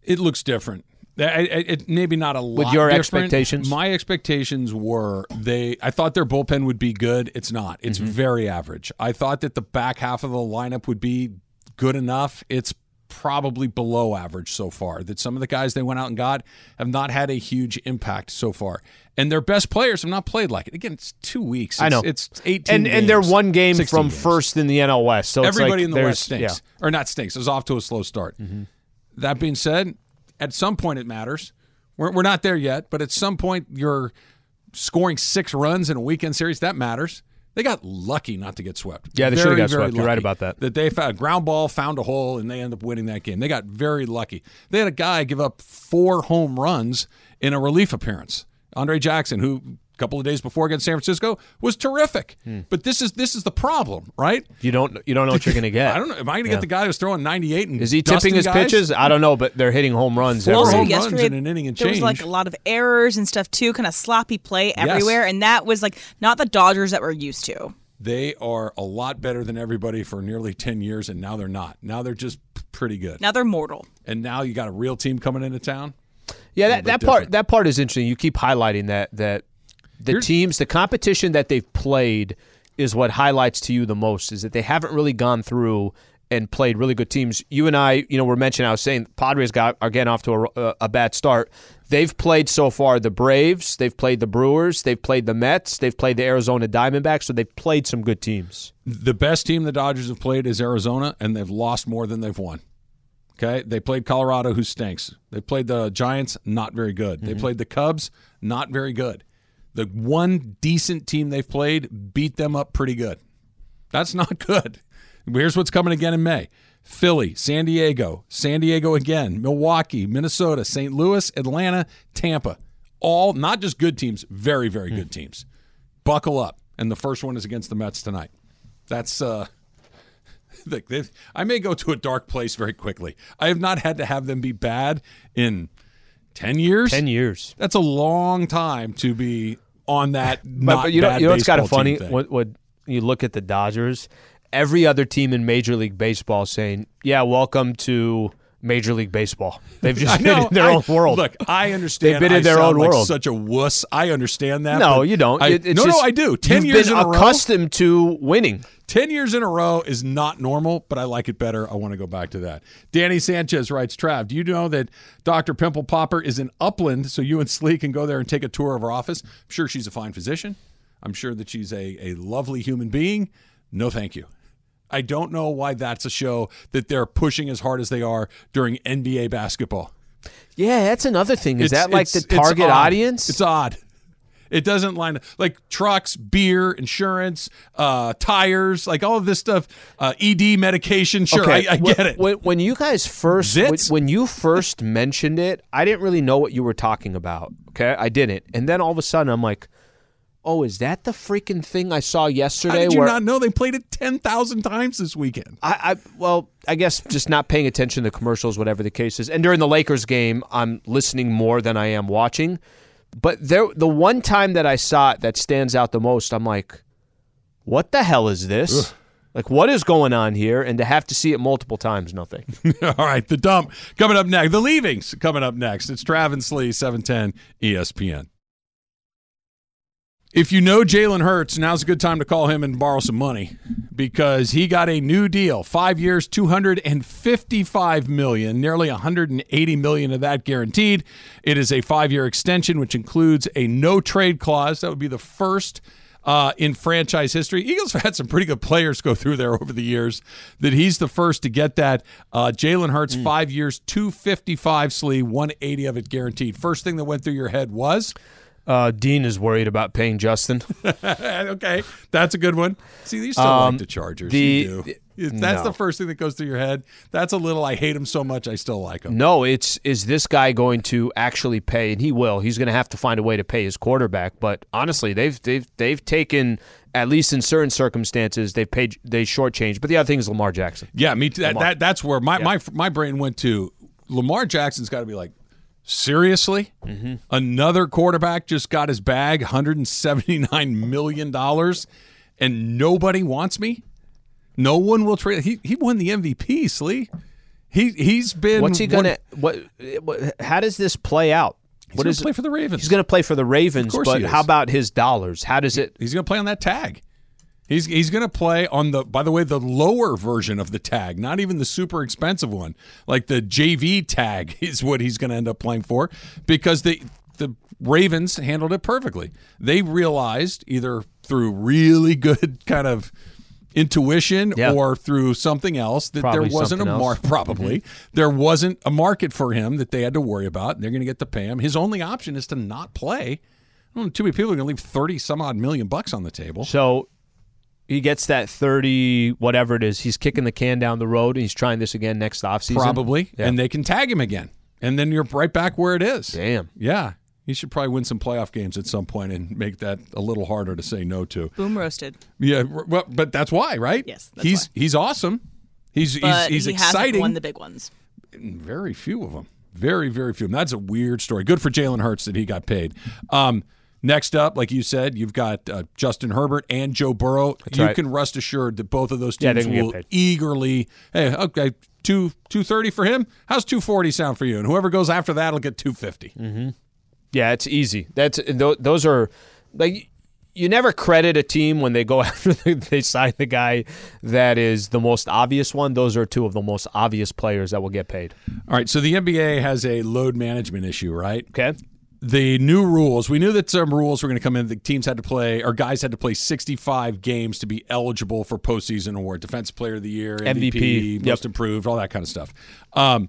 It looks different. I- I- It, maybe not a lot. your different. expectations? My expectations were they. I thought their bullpen would be good. It's not. It's Mm-hmm. very average. I thought that the back half of the lineup would be good enough. It's probably below average so far. That some of the guys they went out and got have not had a huge impact so far, and their best players have not played like it. Again, it's two weeks. I know. It's, it's eighteen, And and they're one game from games. first in the NL West. So it's Everybody like in the West stinks, or not stinks. Is off to a slow start. Mm-hmm. That being said, at some point it matters. We're, we're not there yet, but at some point you're scoring six runs in a weekend series. That matters. They got lucky not to get swept. Yeah, they Very, should've got swept. You're right about that. That they found a ground ball, found a hole, and they end up winning that game. They got very lucky. They had a guy give up four home runs in a relief appearance. Andre Jackson, who a couple of days before against San Francisco was terrific. Hmm. But this is this is the problem, right? You don't you don't know what you're going to get. I don't know. Am I going to get the guy who's throwing 98 and Is he tipping his guys? pitches? I don't know, but they're hitting home runs. Four every- home also runs yesterday in an inning and there was like a lot of errors and stuff too, kind of sloppy play everywhere, and that was like not the Dodgers that we're used to. They are a lot better than everybody for nearly 10 years, and now they're not. Now they're just pretty good. Now they're mortal. And now you got a real team coming into town. Yeah, that, bit that part that part is interesting. You keep highlighting that that the Here's- teams, the competition that they've played is what highlights to you the most is that they haven't really gone through and played really good teams. You and I, you know, were mentioning. I was saying Padres got are getting off to a, a, a bad start. They've played so far the Braves, they've played the Brewers, they've played the Mets, they've played the Arizona Diamondbacks, so they've played some good teams. The best team the Dodgers have played is Arizona, and they've lost more than they've won. Okay, they played Colorado, who stinks. They played the Giants, not very good. They mm-hmm. played the Cubs, not very good. The one decent team they've played beat them up pretty good. That's not good. Here's what's coming again in May Philly, San Diego, San Diego again, Milwaukee, Minnesota, St. Louis, Atlanta, Tampa. All not just good teams, very, very good teams. Buckle up. And the first one is against the Mets tonight. That's, uh, I may go to a dark place very quickly. I have not had to have them be bad in 10 years. 10 years. That's a long time to be on that But, but you know, you know what's kind of funny? When, when you look at the Dodgers, every other team in Major League Baseball saying, yeah, welcome to Major League Baseball. They've just been in their I- own world. Look, I understand. They've been in I their own like world. Such a wuss. I understand that. no, you don't. I- It- no, just- no, I do. Ten years been in a row. accustomed to winning. 10 years in a row is not normal, but I like it better. I want to go back to that. Danny Sanchez writes Trav, do you know that Dr. Pimple Popper is in Upland so you and Sli can go there and take a tour of her office? I'm sure she's a fine physician. I'm sure that she's a, a lovely human being. No, thank you. I don't know why that's a show that they're pushing as hard as they are during NBA basketball. Yeah, that's another thing. Is It's- that like the it's- it's target audience? It's odd. It doesn't line up. like trucks, beer, insurance, uh, tires, like all of this stuff. Uh, ED medication. Sure, I, I wh- get it. When, when you guys first when, when you first mentioned it, I didn't really know what you were talking about. Okay, I didn't, and then all of a sudden, I'm like, "Oh, is that the freaking thing I saw How yesterday?" did you where not know they played it ten thousand times this weekend? I, I well, I guess just not paying attention to commercials, whatever the case is. And during the Lakers game, I'm listening more than I am watching. But there, the one time that I saw it that stands out the most, I'm like, "What the hell is this?" Like, what is going on here? And to have to see it multiple times, nothing. all right, the dump coming up next. The leavings coming up next. It's Travis Lee, seven ten E ESPN. If you know Jalen Hurts, now's a good time to call him and borrow some money because he got a new deal. Five years, two hundred and fifty-five million, nearly hundred and eighty million of that guaranteed. It is a five-year extension, which includes a no-trade clause. That would be the first uh, in franchise history. Eagles have had some pretty good players go through there over the years. That he's the first to get that. Uh, Jalen Hurts, five years, two fifty-five. Sli, one eighty of it guaranteed. First thing that went through your head was. Uh, Dean is worried about paying Justin. okay, that's a good one. See, you still Um, like the Chargers. the-. If that's no. the first thing that goes through your head. That's a little. I hate him so much. I still like him. No, it's is this guy going to actually pay? And he will. He's going to have to find a way to pay his quarterback. But honestly, they've they've they've taken at least in certain circumstances they've paid they shortchanged. But the other thing is Lamar Jackson. Yeah, me too. That, that that's where my, my my brain went to. Lamar Jackson's got to be like, seriously, Mm-hmm. another quarterback just got his bag, hundred and seventy nine million dollars, and nobody wants me. No one will trade. He he won the MVP. Sli. He he's been. What's he going to what, what? How does this play out? He's What gonna is play for the Ravens? He's going to play for the Ravens. But how about his dollars? How does it? He's going to play on that tag. He's he's going to play on the by the way the lower version of the tag, not even the super expensive one. Like the JV tag is what he's going to end up playing for because the the Ravens handled it perfectly. They realized either through really good kind of intuition Yeah. or through something else that Probably there wasn't a mark else. Mm-hmm. probably there wasn't a market for him that they had to worry about and they're going to get to pay him his only option is to not play I too many people are going to leave 30 some odd million bucks on the table So he gets that thirty whatever it is. He's kicking the can down the road, and he's trying this again next offseason. probably Yeah. and they can tag him again and then you're right back where it is Damn. yeah he should probably win some playoff games at some point and make that a little harder to say no to Boom roasted. yeah well, but that's why right Yes, that's he's why. he's awesome he's But he's, he's he exciting hasn't won the big ones. very few of them. Very, very few. of them. That's a weird story. Good for Jalen Hurts that he got paid. Um, next up, like you said, you've got uh, Justin Herbert and Joe Burrow. you right. can rest assured that both of those teams get will eagerly. Hey, okay, two two thirty for him. How's two forty sound for you? And whoever goes after that will get two fifty. Yeah, it's easy. That's those are like you never credit a team when they go after the, they sign the guy that is the most obvious one. Those are two of the most obvious players that will get paid. All right, so the NBA has a load management issue, right? Okay. The new rules. We knew that some rules were going to come in. The teams had to play, or guys had to play 65 games to be eligible for postseason award, Defensive Player of the Year, MVP, MVP, Most yep. Improved, all that kind of stuff. Um,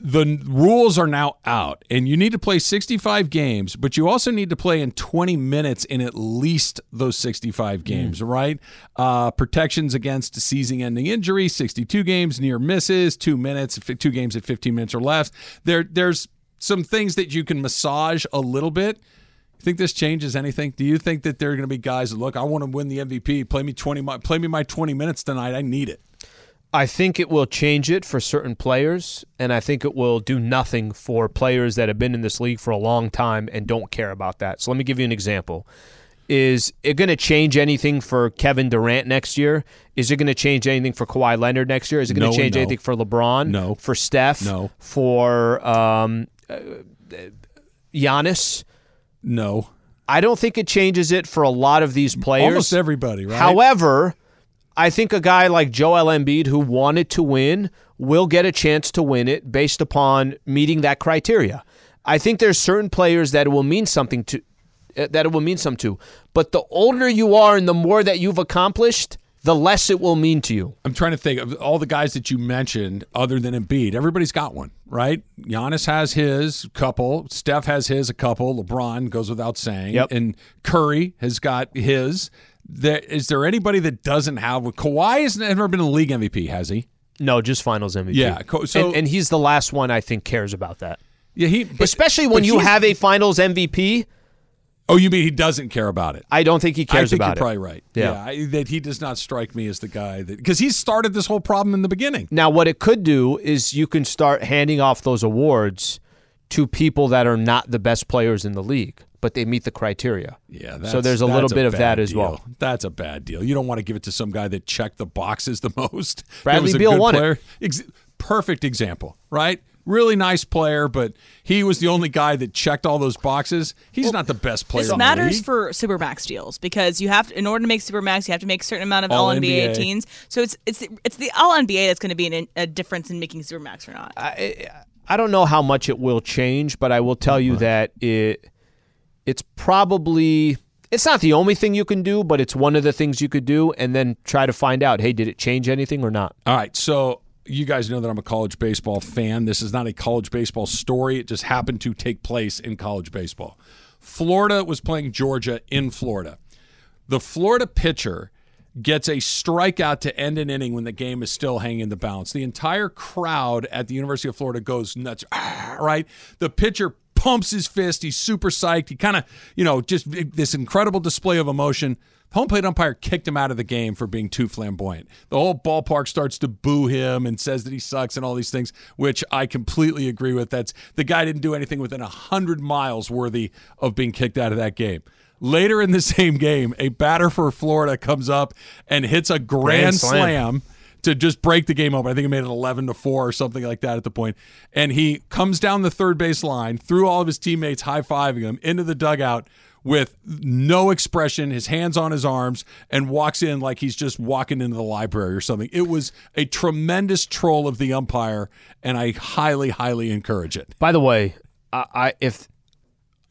the rules are now out, and you need to play 65 games, but you also need to play in 20 minutes in at least those 65 games, right? Uh, protections against season-ending injury, 62 games, near misses, two minutes, two games at 15 minutes or less. There, there's some things that you can massage a little bit. You think this changes anything? Do you think that there are going to be guys that look, I want to win the MVP, play me 20, mi- play me my 20 minutes tonight, I need it. I think it will change it for certain players, and I think it will do nothing for players that have been in this league for a long time and don't care about that. So let me give you an example. Is it going to change anything for Kevin Durant next year? Is it going to change anything for Kawhi Leonard next year? Is it going No to change no. anything for LeBron? No. For Steph? No. For um, uh, Giannis? No. I don't think it changes it for a lot of these players. Almost everybody, right? However, I think a guy like Joel Embiid who wanted to win will get a chance to win it based upon meeting that criteria. I think there's certain players that it will mean something to uh, that it will mean something to. But the older you are and the more that you've accomplished, the less it will mean to you. I'm trying to think of all the guys that you mentioned other than Embiid. Everybody's got one, right? Giannis has his couple. Steph has his a couple. LeBron goes without saying. Yep. And Curry has got his. There, is there anybody that doesn't have? Kawhi has never been a league MVP, has he? No, just finals MVP. Yeah, so- and, and he's the last one I think cares about that. Yeah, he. But, Especially when you have a finals MVP, Oh, you mean he doesn't care about it? I don't think he cares about. I think about you're it. probably right. Yeah. I, that he does not strike me as the guy that because he started this whole problem in the beginning. Now, what it could do is you can start handing off those awards to people that are not the best players in the league, but they meet the criteria. Yeah, So there's a little that's bit of that as well. That's a bad deal. You don't want to give it to some guy that checked the boxes the most. Bradley a Beal won it. Ex- perfect example, right? Really nice player, but he was the only guy that checked all those boxes. He's not the best player. This in the matters league. for supermax deals because you have to, in order to make supermax, you have to make a certain amount of All All NBA, NBA. teams. So it's it's it's the All NBA that's going to be an, a difference in making supermax or not. I, I don't know how much it will change, but I will tell you that it it's probably it's not the only thing you can do, but it's one of the things you could do, and then try to find out, hey, did it change anything or not? All right, so you guys know that I'm a college baseball fan. This is not a college baseball story. It just happened to take place in college baseball. Florida was playing Georgia in Florida. The Florida pitcher gets a strikeout to end an inning when the game is still hanging in the balance. The entire crowd at the University of Florida goes nuts, right? The pitcher pumps his fist. He's super psyched. He kind of, you know, just this incredible display of emotion. Home plate umpire kicked him out of the game for being too flamboyant. The whole ballpark starts to boo him and says that he sucks and all these things, which I completely agree with. That's the guy didn't do anything within a hundred miles worthy of being kicked out of that game. Later in the same game, a batter for Florida comes up and hits a grand, Grand slam. slam to just break the game open. I think he made it 11 to 4 or something like that at the point. And he comes down the third base line through all of his teammates high fiving him into the dugout with no expression, his hands on his arms, and walks in like he's just walking into the library or something. It was a tremendous troll of the umpire, and I highly, highly encourage it. By the way, I, I if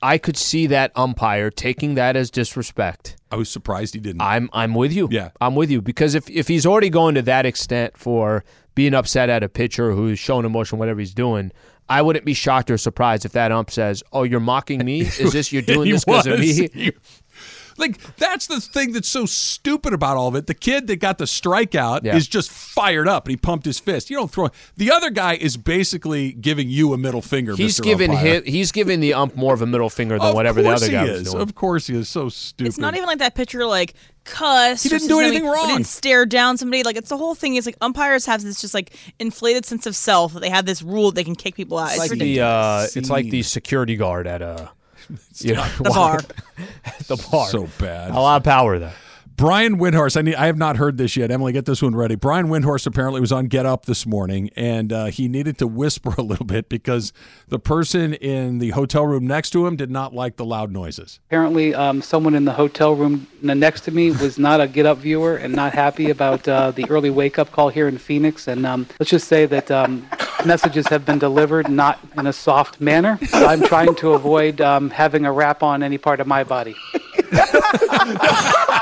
I could see that umpire taking that as disrespect. I was surprised he didn't. I'm I'm with you. Yeah. I'm with you because if if he's already going to that extent for being upset at a pitcher who's showing emotion, whatever he's doing, I wouldn't be shocked or surprised if that ump says, "Oh, you're mocking me? Is this you're doing this because of me?" He- Like that's the thing that's so stupid about all of it. The kid that got the strikeout Yeah. is just fired up and he pumped his fist. You don't throw. The other guy is basically giving you a middle finger. He's Mr. giving Umpire. him he's giving the ump more of a middle finger than Of whatever the other guy he was is. doing. Of course he is. So stupid. It's not even like that pitcher like cuss. He or didn't do anything wrong. Didn't stare down somebody. Like it's the whole thing. Is like umpires have this just like inflated sense of self that they have this rule that they can kick people out. It's It's, like ridiculous. the uh, it's like the security guard at a you know, the bar. the bar. so bad. A lot of power there. Brian Windhorst, I need, I have not heard this yet. Emily, get this one ready. Brian Windhorst apparently was on Get Up this morning, and uh, he needed to whisper a little bit because the person in the hotel room next to him did not like the loud noises. Apparently, um, someone in the hotel room next to me was not a Get Up viewer and not happy about uh, the early wake up call here in Phoenix. And um, let's just say that um, messages have been delivered not in a soft manner. I'm trying to avoid um, having a wrap on any part of my body.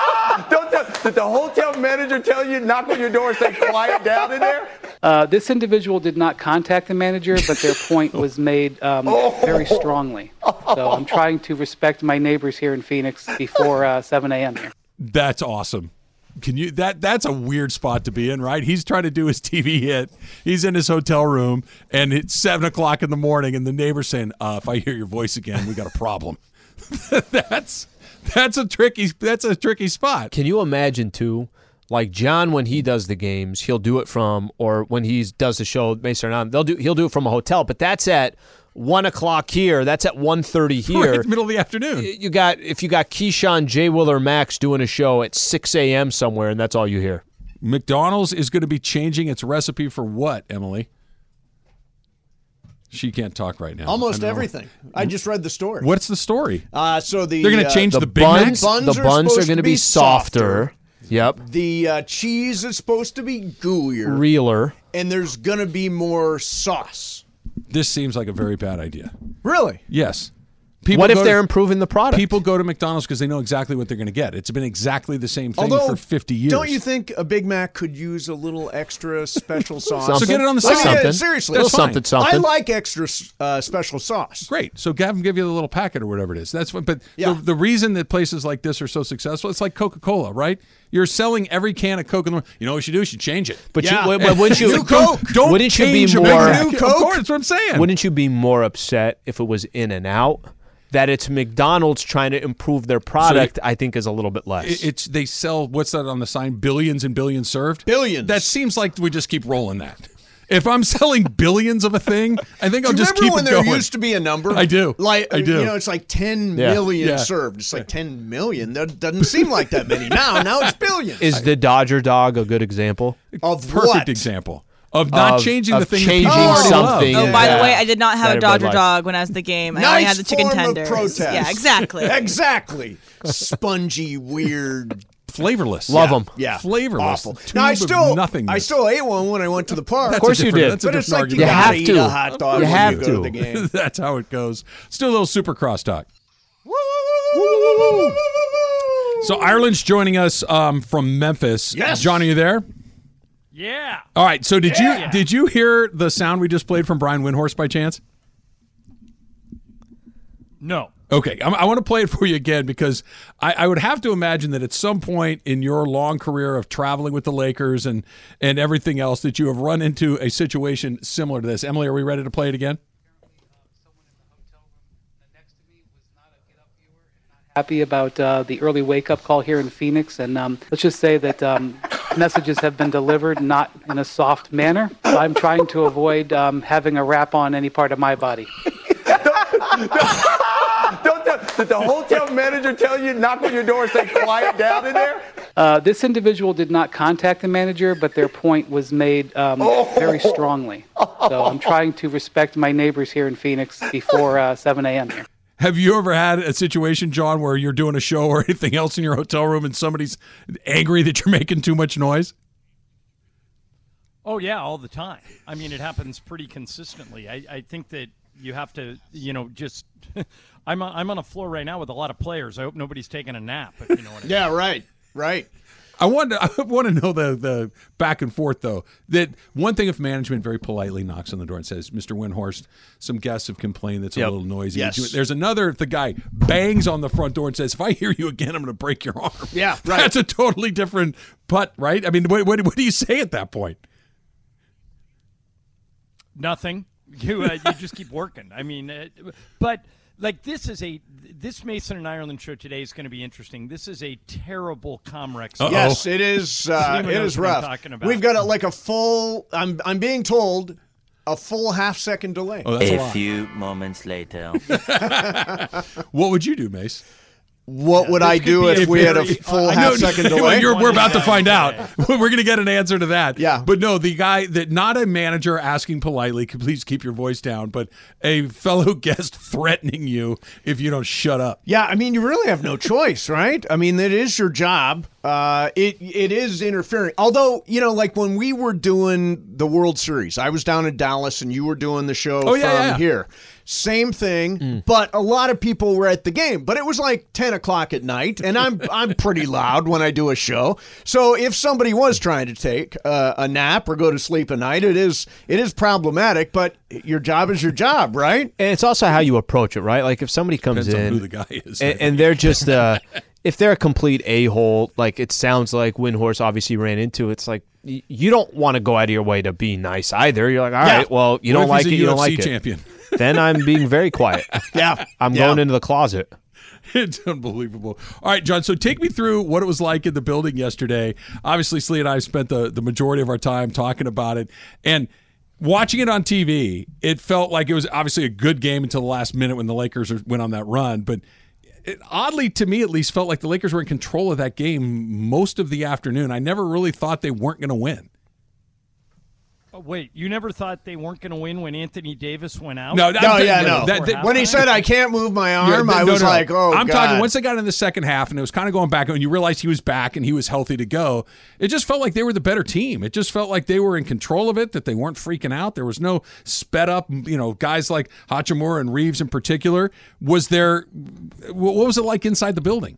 Don't tell, did the hotel manager tell you knock on your door and say quiet down in there? Uh, this individual did not contact the manager, but their point was made um, very strongly. So I'm trying to respect my neighbors here in Phoenix before uh, 7 a.m. here. That's awesome. Can you that that's a weird spot to be in, right? He's trying to do his TV hit. He's in his hotel room, and it's seven o'clock in the morning, and the neighbor's saying, uh, "If I hear your voice again, we got a problem." that's that's a tricky that's a tricky spot. Can you imagine too? Like John, when he does the games, he'll do it from, or when he does the show, Mason on, they'll do, he'll do it from a hotel. But that's at one o'clock here. That's at 1.30 here. Right, middle of the afternoon. You got if you got Keyshawn, Jay Willer, Max doing a show at six a.m. somewhere, and that's all you hear. McDonald's is going to be changing its recipe for what, Emily? She can't talk right now. Almost I everything. I just read the story. What's the story? Uh, so the They're going to uh, change the, The, Big buns, Macs. Buns the are buns are going to be be softer. softer. Yep, The uh, cheese is supposed to be gooier, realer. and there's gonna be more sauce. This seems like a very bad idea. Really? Yes. People What if they're to, improving the product? people go to McDonald's because they know exactly what they're going to get. It's been exactly the same thing Although, for 50 years. don't you think a Big Mac could use a little extra special sauce? Something. So get it on the I mean, yeah, Something. seriously, Little That's fine. something, something. I like extra uh, special sauce. Great. So have them give you the little packet or whatever it is. That's what. But Yeah. the, the reason that places like this are so successful, it's like Coca Cola, right? You're selling every can of Coke in the world. You know what you should do? You should change it. But Yeah. you, but wouldn't you? New Coke. Don't wouldn't you be change a more? Big Mac. Of course, that's what I'm saying. Wouldn't you be more upset if it was In and Out? That it's McDonald's trying to improve their product, I think, is a little bit less. It- it's they sell what's that on the sign? Billions and billions served. Billions. That seems like we just keep rolling that. If I'm selling billions of a thing, I think I'll Do you just remember when there used to be a number? I do. Like I do. You know, it's like ten Yeah. million Yeah. served. It's like ten million. That doesn't seem like that many now. Now it's billions. is the Dodger dog a good example? of Perfect what? example of not Of- changing of the thing changing that something. love. Oh, by Yeah. the way, I did not have That a everybody Dodger liked. dog when I was the game. I Nice only had the chicken form tenders. Protest. Yeah, exactly. exactly. Spongy, weird. Flavorless. Love them. Yeah, Flavorless. Awful. Now I still, nothingness. I still ate one when I went to the park. That's Of course you did. That's a but it's different like you have gotta eat a hot dog You have you go to. to the game. That's how it goes. Still a little super cross talk. So Ireland's joining us um, from Memphis. Yes. John, are you there? Yeah. All right. So did you did you hear the sound we just played from Brian Windhorst by chance? No. Okay, I'm, I want to play it for you again because I, I would have to imagine that at some point in your long career of traveling with the Lakers and and everything else that you have run into a situation similar to this. Emily, are we ready to play it again? happy about uh, the early wake up call here in Phoenix. And um, let's just say that um, messages have been delivered not in a soft manner. I'm trying to avoid um, having a wrap on any part of my body. Don't tell, did the hotel manager tell you knock on your door and say quiet down in there? Uh, this individual did not contact the manager, but their point was made um, very strongly. So I'm trying to respect my neighbors here in Phoenix before uh, 7 a.m. here. Have you ever had a situation, John, where you're doing a show or anything else in your hotel room and somebody's angry that you're making too much noise? Oh yeah, all the time. I mean, it happens pretty consistently. I, I think that you have to, you know, just. I'm on, I'm on a floor right now with a lot of players. I hope nobody's taking a nap. If you know what I mean. Yeah, right, right. I want to, I want to know the the back and forth though. That one thing if management very politely knocks on the door and says, "Mr. Windhorst, some guests have complained that's Yep. a little noisy." Yes. There's another if the guy bangs on the front door and says, "If I hear you again, I'm going to break your arm." Yeah, right. That's a totally different putt, right? I mean, what, what, what do you say at that point? Nothing. You uh, you just keep working. I mean, uh, but like this is a this Mason and Ireland show today is going to be interesting. This is a terrible Comrex. Yes, it is. Uh, Anyone it knows is what I'm rough. talking about. We've got a, like a full. I'm I'm being told a full half second delay. Oh, that's a, A lot. few moments later. What would you do, Mace? What would I do if a we had a full I half know- second Well, delay? you're- we're about to find out. We're going to get an answer to that. Yeah. But no, the guy that not a manager asking politely, "Can please keep your voice down, but a fellow guest threatening you if you don't shut up. Yeah, I mean, you really have no choice, right? I mean, it is your job. Uh, it it is interfering. Although, you know, like when we were doing the World Series, I was down in Dallas, and you were doing the show Oh, from yeah, yeah. here. Same thing, but a lot of people were at the game. But it was like ten o'clock at night, and I'm I'm pretty loud when I do a show. So if somebody was trying to take uh, a nap or go to sleep at night, it is it is problematic. But your job is your job, right? And it's also how you approach it, right? Like if somebody comes Depends on in who the guy is. and, and they're just uh, if they're a complete a hole, like it sounds like Windhorst obviously ran into. It's like you don't want to go out of your way to be nice either. You're like, all right, Yeah. well, you What don't like it, a you don't like champion? it. Then I'm being very quiet. Yeah, I'm Yeah. going into the closet. It's unbelievable. All right, John. So take me through what it was like in the building yesterday. Obviously, Sli and I spent the, the majority of our time talking about it. And watching it on TV, it felt like it was obviously a good game until the last minute when the Lakers went on that run. But it, oddly, to me at least, felt like the Lakers were in control of that game most of the afternoon. I never really thought they weren't going to win. Oh, wait, you never thought they weren't going to win when Anthony Davis went out? No, No, yeah, no. that- that- when he said I can't move my Yeah, arm, th- I no, was no, no. like, oh, I'm God. talking once they got in the second half and it was kind of going back and you realized he was back and he was healthy to go. It just felt like they were the better team. It just felt like they were in control of it, that they weren't freaking out. There was no sped up, you know, guys like Hachimura and Reaves in particular. Was there what was it like inside the building?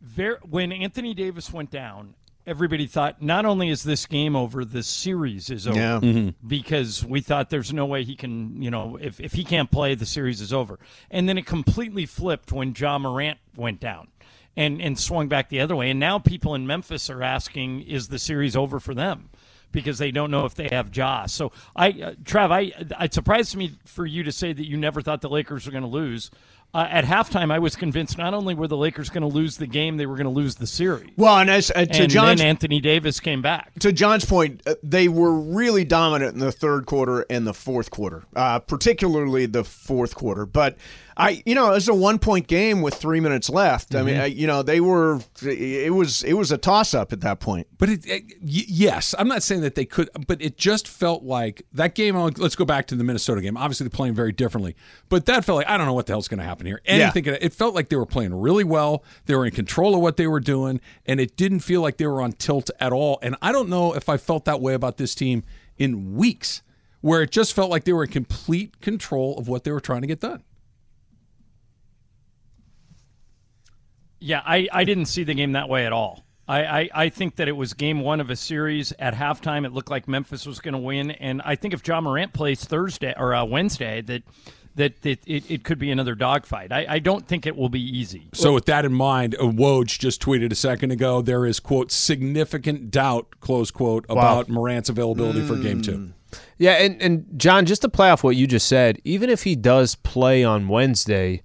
Ver- when Anthony Davis went down, everybody thought not only is this game over, the series is over. Yeah. Because we thought there's no way he can, you know, if, if he can't play, the series is over. And then it completely flipped when Ja Morant went down and, and swung back the other way. And now people in Memphis are asking, is the series over for them? Because they don't know if they have Ja. So I, uh, Trav, I, it surprised me for you to say that you never thought the Lakers were going to lose. Uh, at halftime, I was convinced not only were the Lakers going to lose the game, they were going to lose the series. Well, and as uh, to and John's then Anthony Davis came back. to John's point, uh, they were really dominant in the third quarter and the fourth quarter, uh, particularly the fourth quarter. But I, you know, it was a one point game with three minutes left. I mean, Mm-hmm. I, you know, they were. It was it was a toss up at that point. But it, it, yes, I'm not saying that they could, but it just felt like that game. uh, Let's go back to the Minnesota game. Obviously, they're playing very differently, but that felt like I don't know what the hell's going to happen here. Anything. It felt like they were playing really well. They were in control of what they were doing, and it didn't feel like they were on tilt at all. And I don't know if I felt that way about this team in weeks, where it just felt like they were in complete control of what they were trying to get done. Yeah, I, I didn't see the game that way at all. I, I, I think that it was game one of a series. At halftime, it looked like Memphis was going to win, and I think if Ja Morant plays Thursday or uh, Wednesday, that that, that it, it could be another dogfight. I, I don't think it will be easy. So, with that in mind, uh, Woj just tweeted a second ago there is, quote, significant doubt, close quote, about Morant's availability for game two. Yeah, and, and John, just to play off what you just said, even if he does play on Wednesday,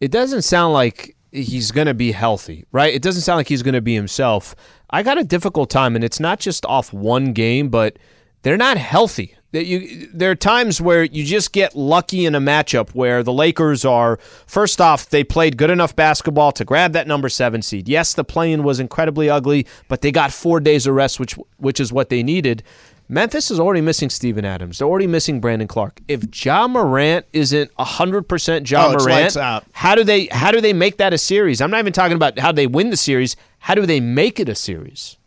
it doesn't sound like he's going to be healthy, right? It doesn't sound like he's going to be himself. I got a difficult time, and it's not just off one game, but they're not healthy. You, there are times where you just get lucky in a matchup where the Lakers are first off they played good enough basketball to grab that number seven seed. Yes, the play-in was incredibly ugly, but they got four days of rest, which which is what they needed. Memphis is already missing Steven Adams. They're already missing Brandon Clarke. If Ja Morant isn't hundred percent Ja Oh, Morant, out. how do they how do they make that a series? I'm not even talking about how they win the series. How do they make it a series?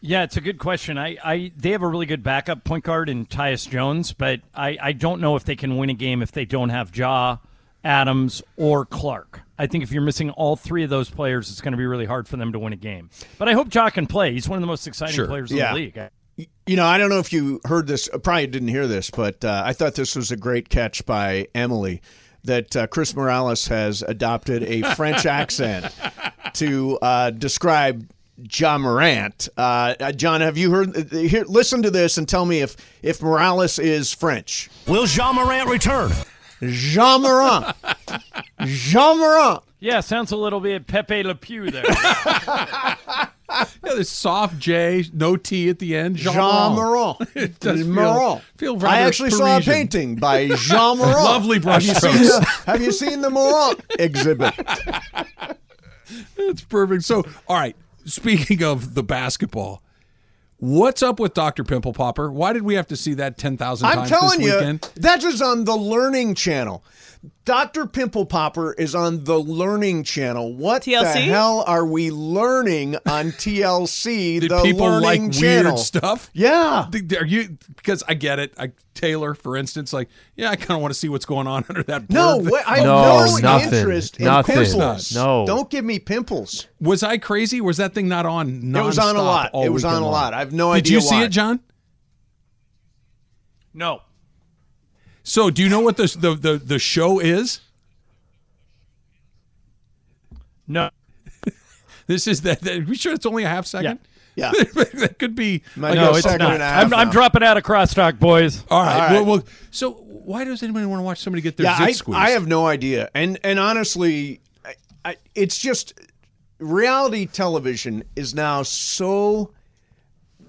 Yeah, it's a good question. I, I they have a really good backup point guard in Tyus Jones, but I, I don't know if they can win a game if they don't have Ja, Adams, or Clarke. I think if you're missing all three of those players, it's going to be really hard for them to win a game. But I hope Jock can play. He's one of the most exciting Sure. players in Yeah. the league. You know, I don't know if you heard this. uh, Probably didn't hear this, but uh, I thought this was a great catch by Emily. That uh, Chris Morales has adopted a French accent to uh, describe Ja Morant. Uh, uh, John, have you heard? uh, Here, listen to this and tell me if if Morales is French. Will Jean Morant return? Jean Morant. Jean Morant. Yeah, sounds a little bit Pepe Le Pew there. Yeah, there's soft J, no T at the end. Jean, Jean Morin. Morin. It does feel- Morin. feel I rather actually saw a painting by Jean Morin. Lovely Have you seen brushstrokes. the, have you seen the Morin exhibit? It's perfect. So, all right. Speaking of the basketball, what's up with Dr. Pimple Popper? Why did we have to see that 10,000 times I'm telling this you, weekend? that is on the Learning Channel. Dr. Pimple Popper is on the Learning Channel. What the hell are we learning on TLC? Did the people Learning like Channel? weird stuff? Yeah. Are you because I get it. I Taylor, for instance, like yeah, I kind of want to see what's going on under that. No, blurb. wait, I have No, no, nothing. interest in Nothing. pimples. No. Don't give me pimples. was I crazy? Was that thing not on? It was on a lot. It was on a long? lot. I have no Did idea Did you see why. it, John? No. So, do you know what the the the, the show is? No. This is that. that- Are we sure it's only a half second? Yeah. that could be. Like be a a No, it's not. and a half I'm, I'm dropping out of crosstalk, boys. All right. All right. Well, well, so why does anybody want to watch somebody get their yeah, zit I, squeezed? I have no idea. And and honestly, I, I, it's just reality television is now so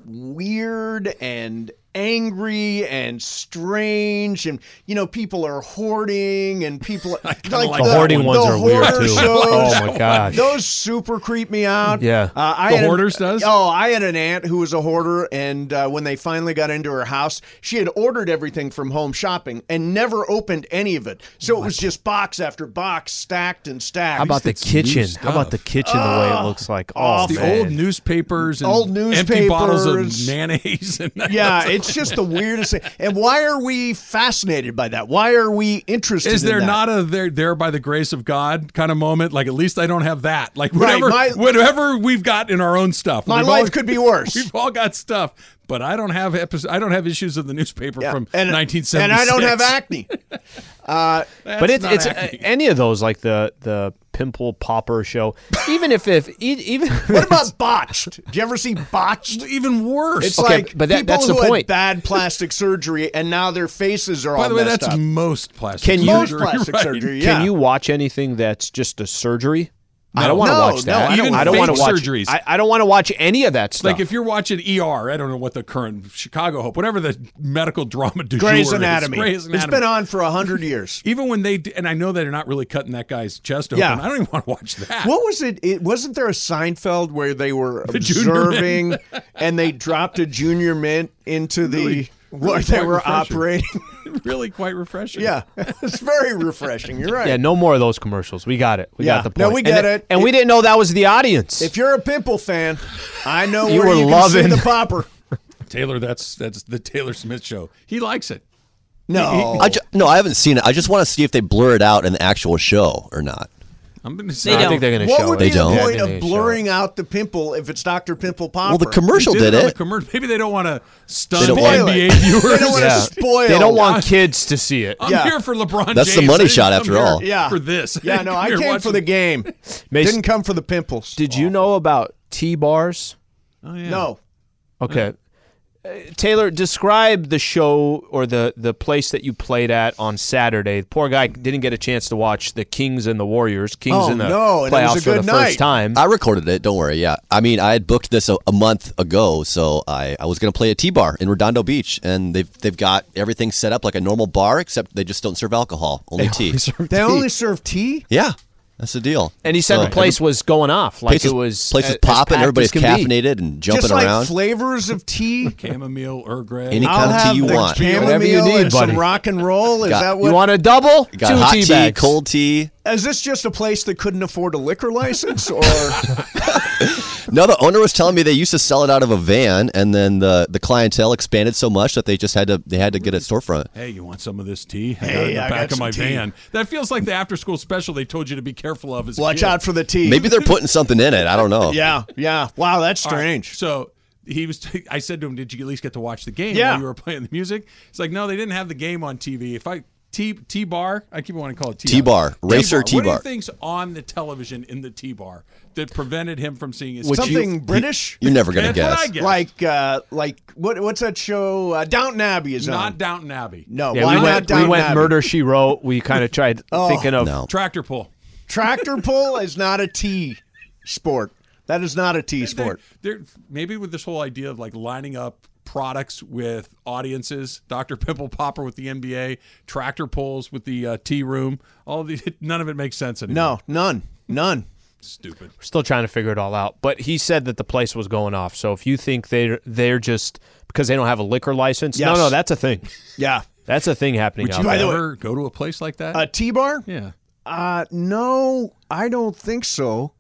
weird and angry and strange and you know people are hoarding and people like, like The hoarding ones are weird, too. shows, Oh, my gosh. those super creep me out Yeah. uh, I The had an- hoarders does? oh I had an aunt who was a hoarder and uh, when they finally got into her house she had ordered everything from home shopping and never opened any of it so it was just box after box stacked and stacked How about the kitchen? How about the stuff. kitchen? the way it looks like. Oh, the man. old newspapers and Old empty bottles of mayonnaise. And yeah, it's just the weirdest thing. And why are we fascinated by that? Why are we interested? Is in there that? not a there there by the grace of God kind of moment? Like at least I don't have that. Like Right, whatever my- whatever we've got in our own stuff. My We've life all- could be worse. We've all got stuff, but I don't have episode, I don't have issues of the newspaper Yeah, from and, 1976. and I don't have acne. That's but it's it's uh, acne. any of those like the the pimple popper show. Even if if e- even What about botched? Did you ever see botched? even worse. It's Okay, like but that- people that's the who had bad plastic surgery and now their faces are all by the way, messed that's up. most plastic. Can you- Most surgery, plastic right? surgery. Yeah. can you watch anything that's just a surgery? I don't want to No, watch no, that. I don't Even don't want to fake watch surgeries. I, I don't want to watch any of that stuff. Like if you're watching ER, I don't know what the current Chicago Hope, whatever the medical drama du Grey's jour is, Anatomy. Grey's It's Anatomy. been on for a hundred years. even when they and I know they're not really cutting that guy's chest open. Yeah. I don't even want to watch that. What was it? It wasn't there a Seinfeld where they were junior observing and they dropped a junior mint into the Really- where they were refreshing. operating. really quite refreshing. yeah, it's very refreshing. You're right. yeah, no more of those commercials. We got it. We Yeah. got the point. No, we get and, it. And we didn't know that was the audience. If you're a pimple fan, I know You where were you can loving- see the popper. Taylor, that's that's the Taylor Smith show. He likes it. No, I ju- no, I haven't seen it. I just want to see if they blur it out in the actual show or not. I'm going to say They I think they're going to what show would it. be They the don't. point Yeah, of blurring out the pimple if it's Dr. Pimple Popper? Well, the commercial Did did on the it. commercial. Maybe they don't want to stun They don't NBA want- viewers. They don't want to Yeah. spoil. They don't want kids to see it. I'm Yeah. here for LeBron That's the James. money I didn't shot come after here all. Yeah. For this. Yeah, no, I Here came for watching- the game. Mace, Didn't come for the pimples. did you know about T bars? Oh, yeah. No. Okay. Taylor, describe the show or the, the place that you played at on Saturday. The poor guy didn't get a chance to watch the Kings and the Warriors. Kings Oh, in the no, and it was playoffs a for the good night. first time. I recorded it. Don't worry. Yeah, I mean, I had booked this a, a month ago, so I, I was going to play a T a tea bar in Redondo Beach, and they've they've got everything set up like a normal bar, except they just don't serve alcohol, only tea. They only serve tea? Yeah, that's the deal. and he said So the place was going off. Like place it is- was place is as- as popping. Everybody's as be. caffeinated and jumping Just like around. flavors of tea? Chamomile, Earl Grey. Any I'll kind of tea you want. Whatever you need, buddy. some rock and roll. Is Got- that You want a double? Got Two hot tea tea, bags. cold tea. Is this just a place that couldn't afford a liquor license, or No, the owner was telling me they used to sell it out of a van, and then the, the clientele expanded so much that they just had to they had to get a storefront. Hey, you want some of this tea? I got it Hey, in the I back got of my tea. van. That feels like the after school special they told you to be careful of. As a watch kid. out for the tea? Maybe they're putting something in it. I don't know. Yeah, yeah. Wow, that's All right, strange. So he was. I said to him, "Did you at least get to watch the game Yeah. while you were playing the music?" He's like, "No, they didn't have the game on TV. If I T T bar, I keep wanting to call it T bar Racer T-bar. Racer What do T-bar. you think's on the television in the T bar that prevented him from seeing his? Would team? Something British, You're never gonna guess. Guess. like uh, like what? What's that show? Uh, Downton Abbey is not on. Downton Abbey. No, Yeah, why we not went, we went Abbey? Murder She Wrote. We kind of tried Oh. thinking of. No. Tractor pull. Tractor pull is not a T sport. That is not a tea sport. There, maybe with this whole idea of like lining up products with audiences, Dr. Pimple Popper with the NBA, tractor pulls with the uh, tea room, all of these, none of it makes sense anymore. No, none, none. Stupid. We're still trying to figure it all out. But he said that the place was going off. So if you think they're they're just because they don't have a liquor license, no, Yes. no, that's a thing. Yeah, That's a thing happening Would out you there. ever go to a place like that? a tea bar. yeah. Uh, no, I don't think so.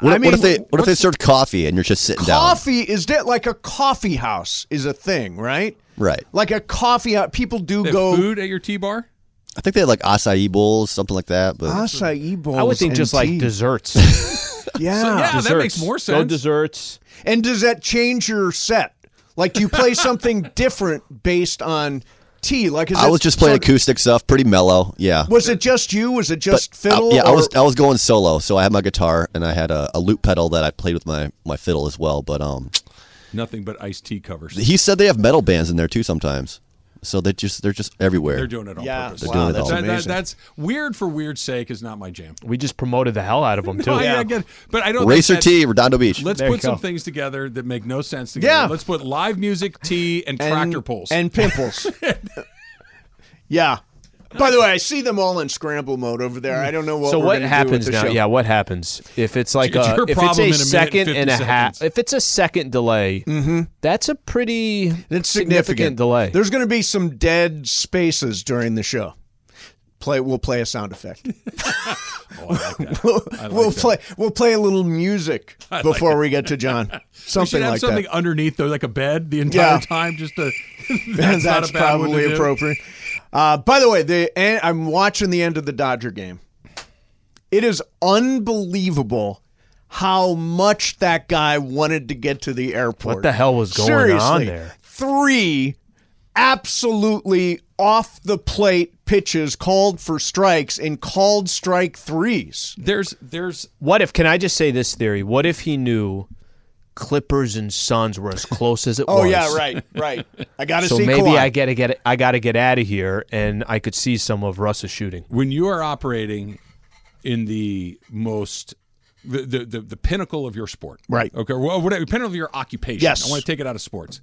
What, I what mean, if they what if they served coffee and you're just sitting down? Coffee is that like a coffee house is a thing, right? Right. Like a coffee house. People do They have go food at your tea bar? I think they had like acai bowls, something like that. But acai bowls. I would think and just like desserts. Yeah. So, yeah, that makes more Go sense. desserts. And does that change your set? Like, do you play something different based on tea? Like, is I it was just playing sort of- acoustic stuff, pretty mellow. Yeah. Was it just you? Was it just Uh, fiddle? yeah, I was I was going solo, so I had my guitar and I had a, a loop pedal that I played with my, my fiddle as well. But um, Nothing but iced tea covers. he said they have metal bands in there too sometimes, so they just they're just everywhere. They're doing it on Yeah, purpose. They're wow, doing it all. That- that- that's weird for weird's sake is not my jam. We just promoted the hell out of them too. No, I, I get. But I don't Racer think that- T, Redondo Beach. Let's There put some go. things together that make no sense together. Yeah. Let's put live music, tea, and, and, tractor pulls. and pimples. yeah. By the way, I see them all in scramble mode over there. I don't know what. so we're what gonna do happens with the now? show. Yeah, what happens if it's like It's a, your if it's a a second 50 and a half? seconds. If it's a second delay, mm-hmm. that's a pretty It's significant. delay. There's going to be some dead spaces during the show. Play. We'll play a sound effect. Oh, I like that. we'll I like we'll that. play. We'll play a little music before we get to John. Something have like something that. underneath though, like a bed, the entire Yeah. time. Just to That's, not a bad one to probably do. appropriate. Uh, by the way, the and I'm watching the end of the Dodger game. It is unbelievable how much that guy wanted to get to the airport. What the hell was going Seriously, on there? Three absolutely off the plate pitches called for strikes and called strike threes. there's there's What if? Can I just say this theory? What if he knew Clippers and Suns were as close as it Oh was? Oh yeah, right, right. I got to So see maybe Kawhi. I gotta get I gotta get out of here, and I could see some of Russ's shooting. when you are operating in the most the, the, the, the pinnacle of your sport. Right. Okay. Well, whatever, pinnacle of your occupation. Yes. I want to take it out of sports.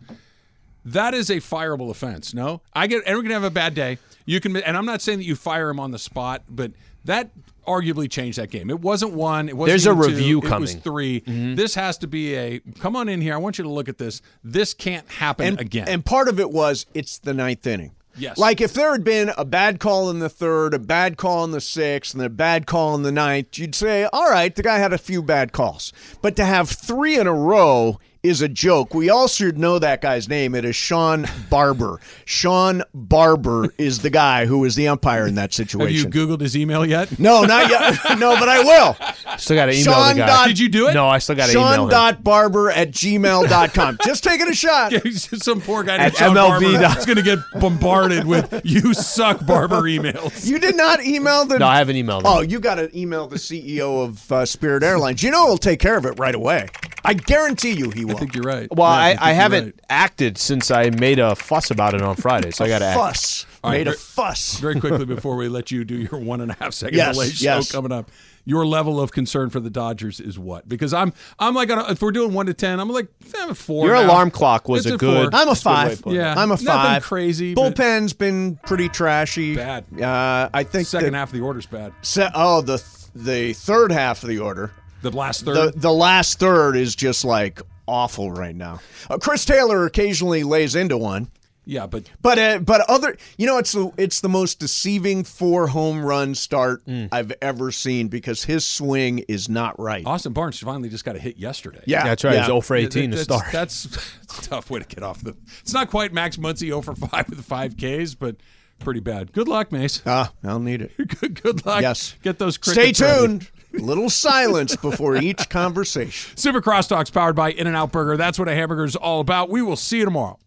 That is a fireable offense. No, I get everyone can have a bad day. You can, and I'm not saying that you fire him on the spot, but that arguably changed that game. It wasn't one. It wasn't There's a two, review It was coming. 3 Mm-hmm. This has to be a. Come on in here. I want you to look at this. This can't happen and, again. And part of it was it's the ninth inning. Yes. Like if there had been a bad call in the third, a bad call in the sixth, and a bad call in the ninth, you'd say, all right, the guy had a few bad calls. But to have three in a row is a joke. We all should know that guy's name. It is Sean Barber. Sean Barber is the guy who is the umpire in that situation. have you. Googled his email yet? no, not yet. no, but I will. Still got to email Sean the guy. dot- Did you do it? No, I still got to email Sean him. dot barber at gmail.com. Just taking a shot. Some poor guy At named Sean MLB Barber is going to get bombarded with "you suck" Barber emails. You did not email the. No, I haven't emailed him. Oh, you got to email the CEO of uh, Spirit Airlines. You know he'll take care of it right away. I guarantee you he will. I think you're right. Well, Yeah, I, think I haven't right. acted since I made a fuss about it on Friday, so I got to act. fuss. All right, Made a fuss. Very quickly before we let you do your one and a half second Yes, delay show yes. coming up, your level of concern for the Dodgers is what? Because I'm I'm like a- if we're doing one to ten, I'm like eh, a four. Your now. alarm clock was It's a good. four. I'm a that's good way five. of. Yeah, I'm a nothing five. crazy, Bullpen's been pretty trashy. Bad. Uh, I think Second that, half of the order's bad. se- oh, the the third half of the order. The last The third. the last third is just like awful right now. Uh, Chris Taylor occasionally lays into one. yeah, but But uh, but other you know it's the it's the most deceiving four home run start Mm. I've ever seen because his swing is not right. Austin Barnes finally just got a hit yesterday. Yeah, That's right. Yeah. It's 0 for 18 to start. That's, that's a tough way to get off the. It's not quite Max Muncy 0 for 5 with 5 Ks, but pretty bad. Good luck, Mace. Ah, I'll need it. good, good luck. Yes. Get those Stay tuned. ready. Little silence before each conversation. Super Crosstalks powered by In N Out Burger. That's what a hamburger is all about. We will see you tomorrow.